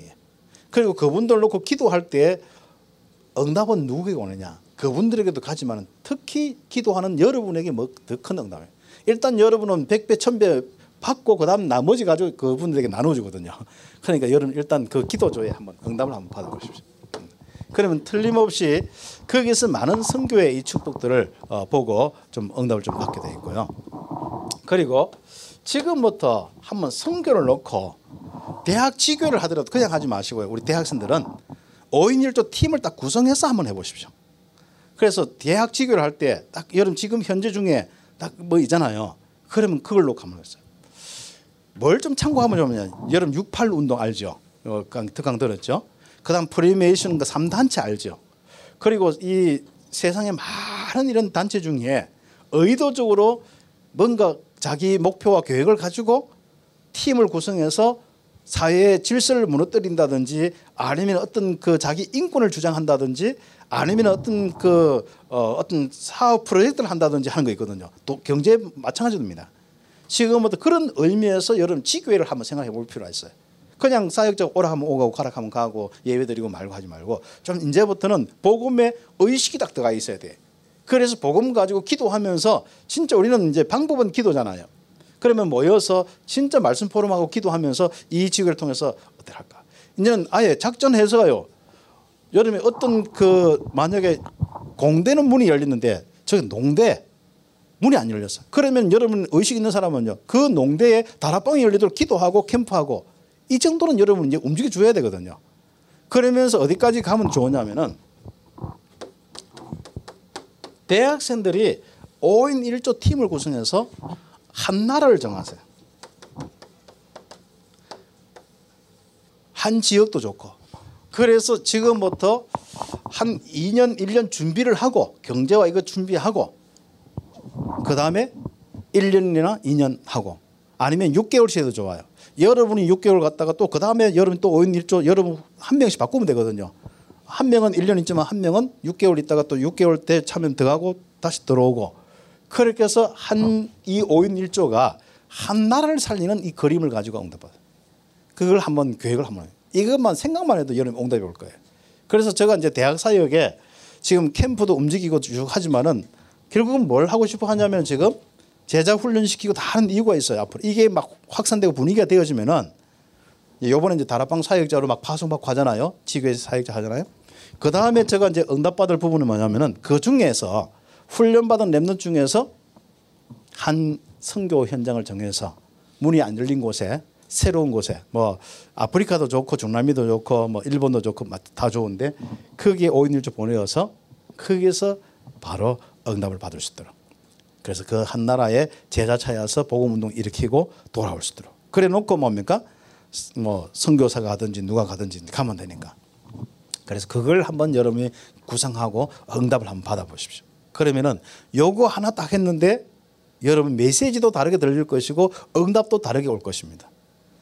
그리고 그분들 놓고 기도할 때 응답은 누구에게 오느냐? 그분들에게도 가지만 특히 기도하는 여러분에게 뭐 더 큰 응답이에요. 일단 여러분은 백배 천배 받고 그다음 나머지 가지고 그분들에게 나눠주거든요. 그러니까 여러분 일단 그 기도조에 한번 응답을 한번 받아보십시오. 그러면 틀림없이 거기서 많은 선교의 이 축복들을 어, 보고 좀 응답을 좀 받게 돼 있고요. 그리고 지금부터 한번 선교를 놓고 대학 지교를 하더라도 그냥 하지 마시고요. 우리 대학생들은 5인 1조 팀을 딱 구성해서 한번 해보십시오. 그래서 대학 지교를 할 때 딱 여러분 지금 현재 중에 딱 뭐 있잖아요. 그러면 그걸 놓고 한번 했어요. 뭘 좀 참고하면 좋으면 여러분 68 운동 알죠? 어, 특강 들었죠? 그 다음 프리메이슨 그 3단체 알죠? 그리고 이 세상에 많은 이런 단체 중에 의도적으로 뭔가 자기 목표와 계획을 가지고 팀을 구성해서 사회의 질서를 무너뜨린다든지 아니면 어떤 그 자기 인권을 주장한다든지 아니면 어떤 그 어, 어떤 사업 프로젝트를 한다든지 하는 거 있거든요. 또 경제 마찬가지입니다. 지금부터 그런 의미에서 여러분 지교회를 한번 생각해 볼 필요가 있어요. 그냥 사역적 오라 하면 오고 가락하면 가고 예배 드리고 말고 하지 말고 좀 이제부터는 복음의 의식이 딱 들어가 있어야 돼. 그래서 복음 가지고 기도하면서 진짜 우리는 이제 방법은 기도잖아요. 그러면 모여서 진짜 말씀 포럼하고 기도하면서 이 지교를 통해서 어떻게 할까? 이제는 아예 작전해서요. 여름에 어떤 그 만약에 공대는 문이 열리는데 저기 농대 문이 안 열렸어. 그러면 여러분 의식 있는 사람은요. 그 농대에 다락방이 열리도록 기도하고 캠프하고 이 정도는 여러분 이제 움직여 줘야 되거든요. 그러면서 어디까지 가면 좋으냐면은 대학생들이 5인 1조 팀을 구성해서 한 나라를 정하세요. 한 지역도 좋고. 그래서 지금부터 한 2년 1년 준비를 하고 경제와 이거 준비하고 그 다음에 1년이나 2년 하고 아니면 6개월씩 해도 좋아요. 여러분이 6개월 갔다가 또 그 다음에 여러분 또 5인 1조 여러분 한 명씩 바꾸면 되거든요. 한 명은 1년 있지만 한 명은 6개월 있다가 또 6개월 때 차면 들어가고 다시 들어오고 그렇게 해서 한이 5인 1조가 한 나라를 살리는 이 그림을 가지고 응답받아요. 그걸 한번 계획을 한번 해요. 이것만 생각만 해도 여름 응답이 올 거예요. 그래서 제가 이제 대학 사역에 지금 캠프도 움직이고 쭉 하지만은 결국은 뭘 하고 싶어 하냐면 지금 제자 훈련시키고 다 하는 이유가 있어요. 앞으로 이게 막 확산되고 분위기가 되어지면은 요번에 이제 다락방 사역자로 막 파송받고 하잖아요. 지교회 사역자 하잖아요. 그 다음에 제가 이제 응답받을 부분은 뭐냐면은 그 중에서 훈련받은 랩넌 중에서 한 선교 현장을 정해서 문이 안 열린 곳에 새로운 곳에 뭐 아프리카도 좋고 중남미도 좋고 뭐 일본도 좋고 다 좋은데 거기에 5인 1조 보내어서 거기서 바로 응답을 받을 수 있도록. 그래서 그 한 나라의 제자 차여서 복음 운동 일으키고 돌아올 수 있도록. 그래 놓고 뭡니까? 뭐 선교사가 하든지 누가 가든지 가면 되니까. 그래서 그걸 한번 여러분이 구상하고 응답을 한번 받아보십시오. 그러면은 요거 하나 딱 했는데 여러분 메시지도 다르게 들릴 것이고 응답도 다르게 올 것입니다.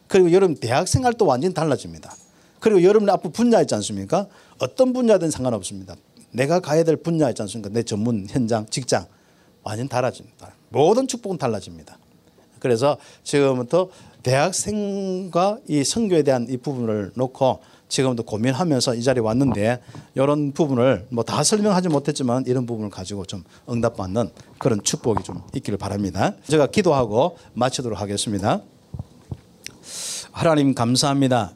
그리고 여러분 대학 생활도 완전히 달라집니다. 그리고 여러분 앞으로 분야 있지 않습니까? 어떤 분야든 상관없습니다. 내가 가야 될 분야 있지 않습니까? 내 전문 현장, 직장 완전 달라집니다. 모든 축복은 달라집니다. 그래서 지금부터 대학생과 이 선교에 대한 이 부분을 놓고 지금도 고민하면서 이 자리에 왔는데 이런 부분을 뭐 다 설명하지 못했지만 이런 부분을 가지고 좀 응답받는 그런 축복이 좀 있기를 바랍니다. 제가 기도하고 마치도록 하겠습니다. 하나님 감사합니다.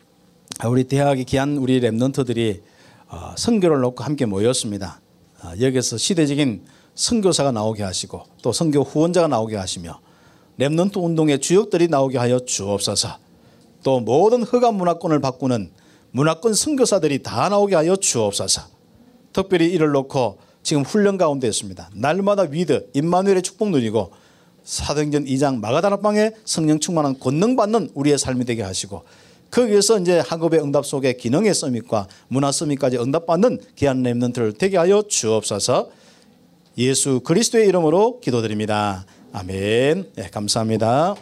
우리 대학의 귀한 우리 랩런트들이 어, 선교를 놓고 함께 모였습니다. 어, 여기서 시대적인 선교사가 나오게 하시고 또 선교 후원자가 나오게 하시며 랩런트 운동의 주역들이 나오게 하여 주옵소서. 또 모든 허가 문화권을 바꾸는 문화권 선교사들이 다 나오게 하여 주옵소서. 특별히 이를 놓고 지금 훈련 가운데 있습니다. 날마다 With Immanuel의 축복 누리고 사도행전 2장 마가다락방에 성령 충만한 권능 받는 우리의 삶이 되게 하시고 거기에서 이제 학업의 응답 속에 기능의 summit과 문화 summit까지 응답받는 귀한 Remnant를 되게 하여 주옵소서. 예수 그리스도의 이름으로 기도드립니다. 아멘. 네, 감사합니다.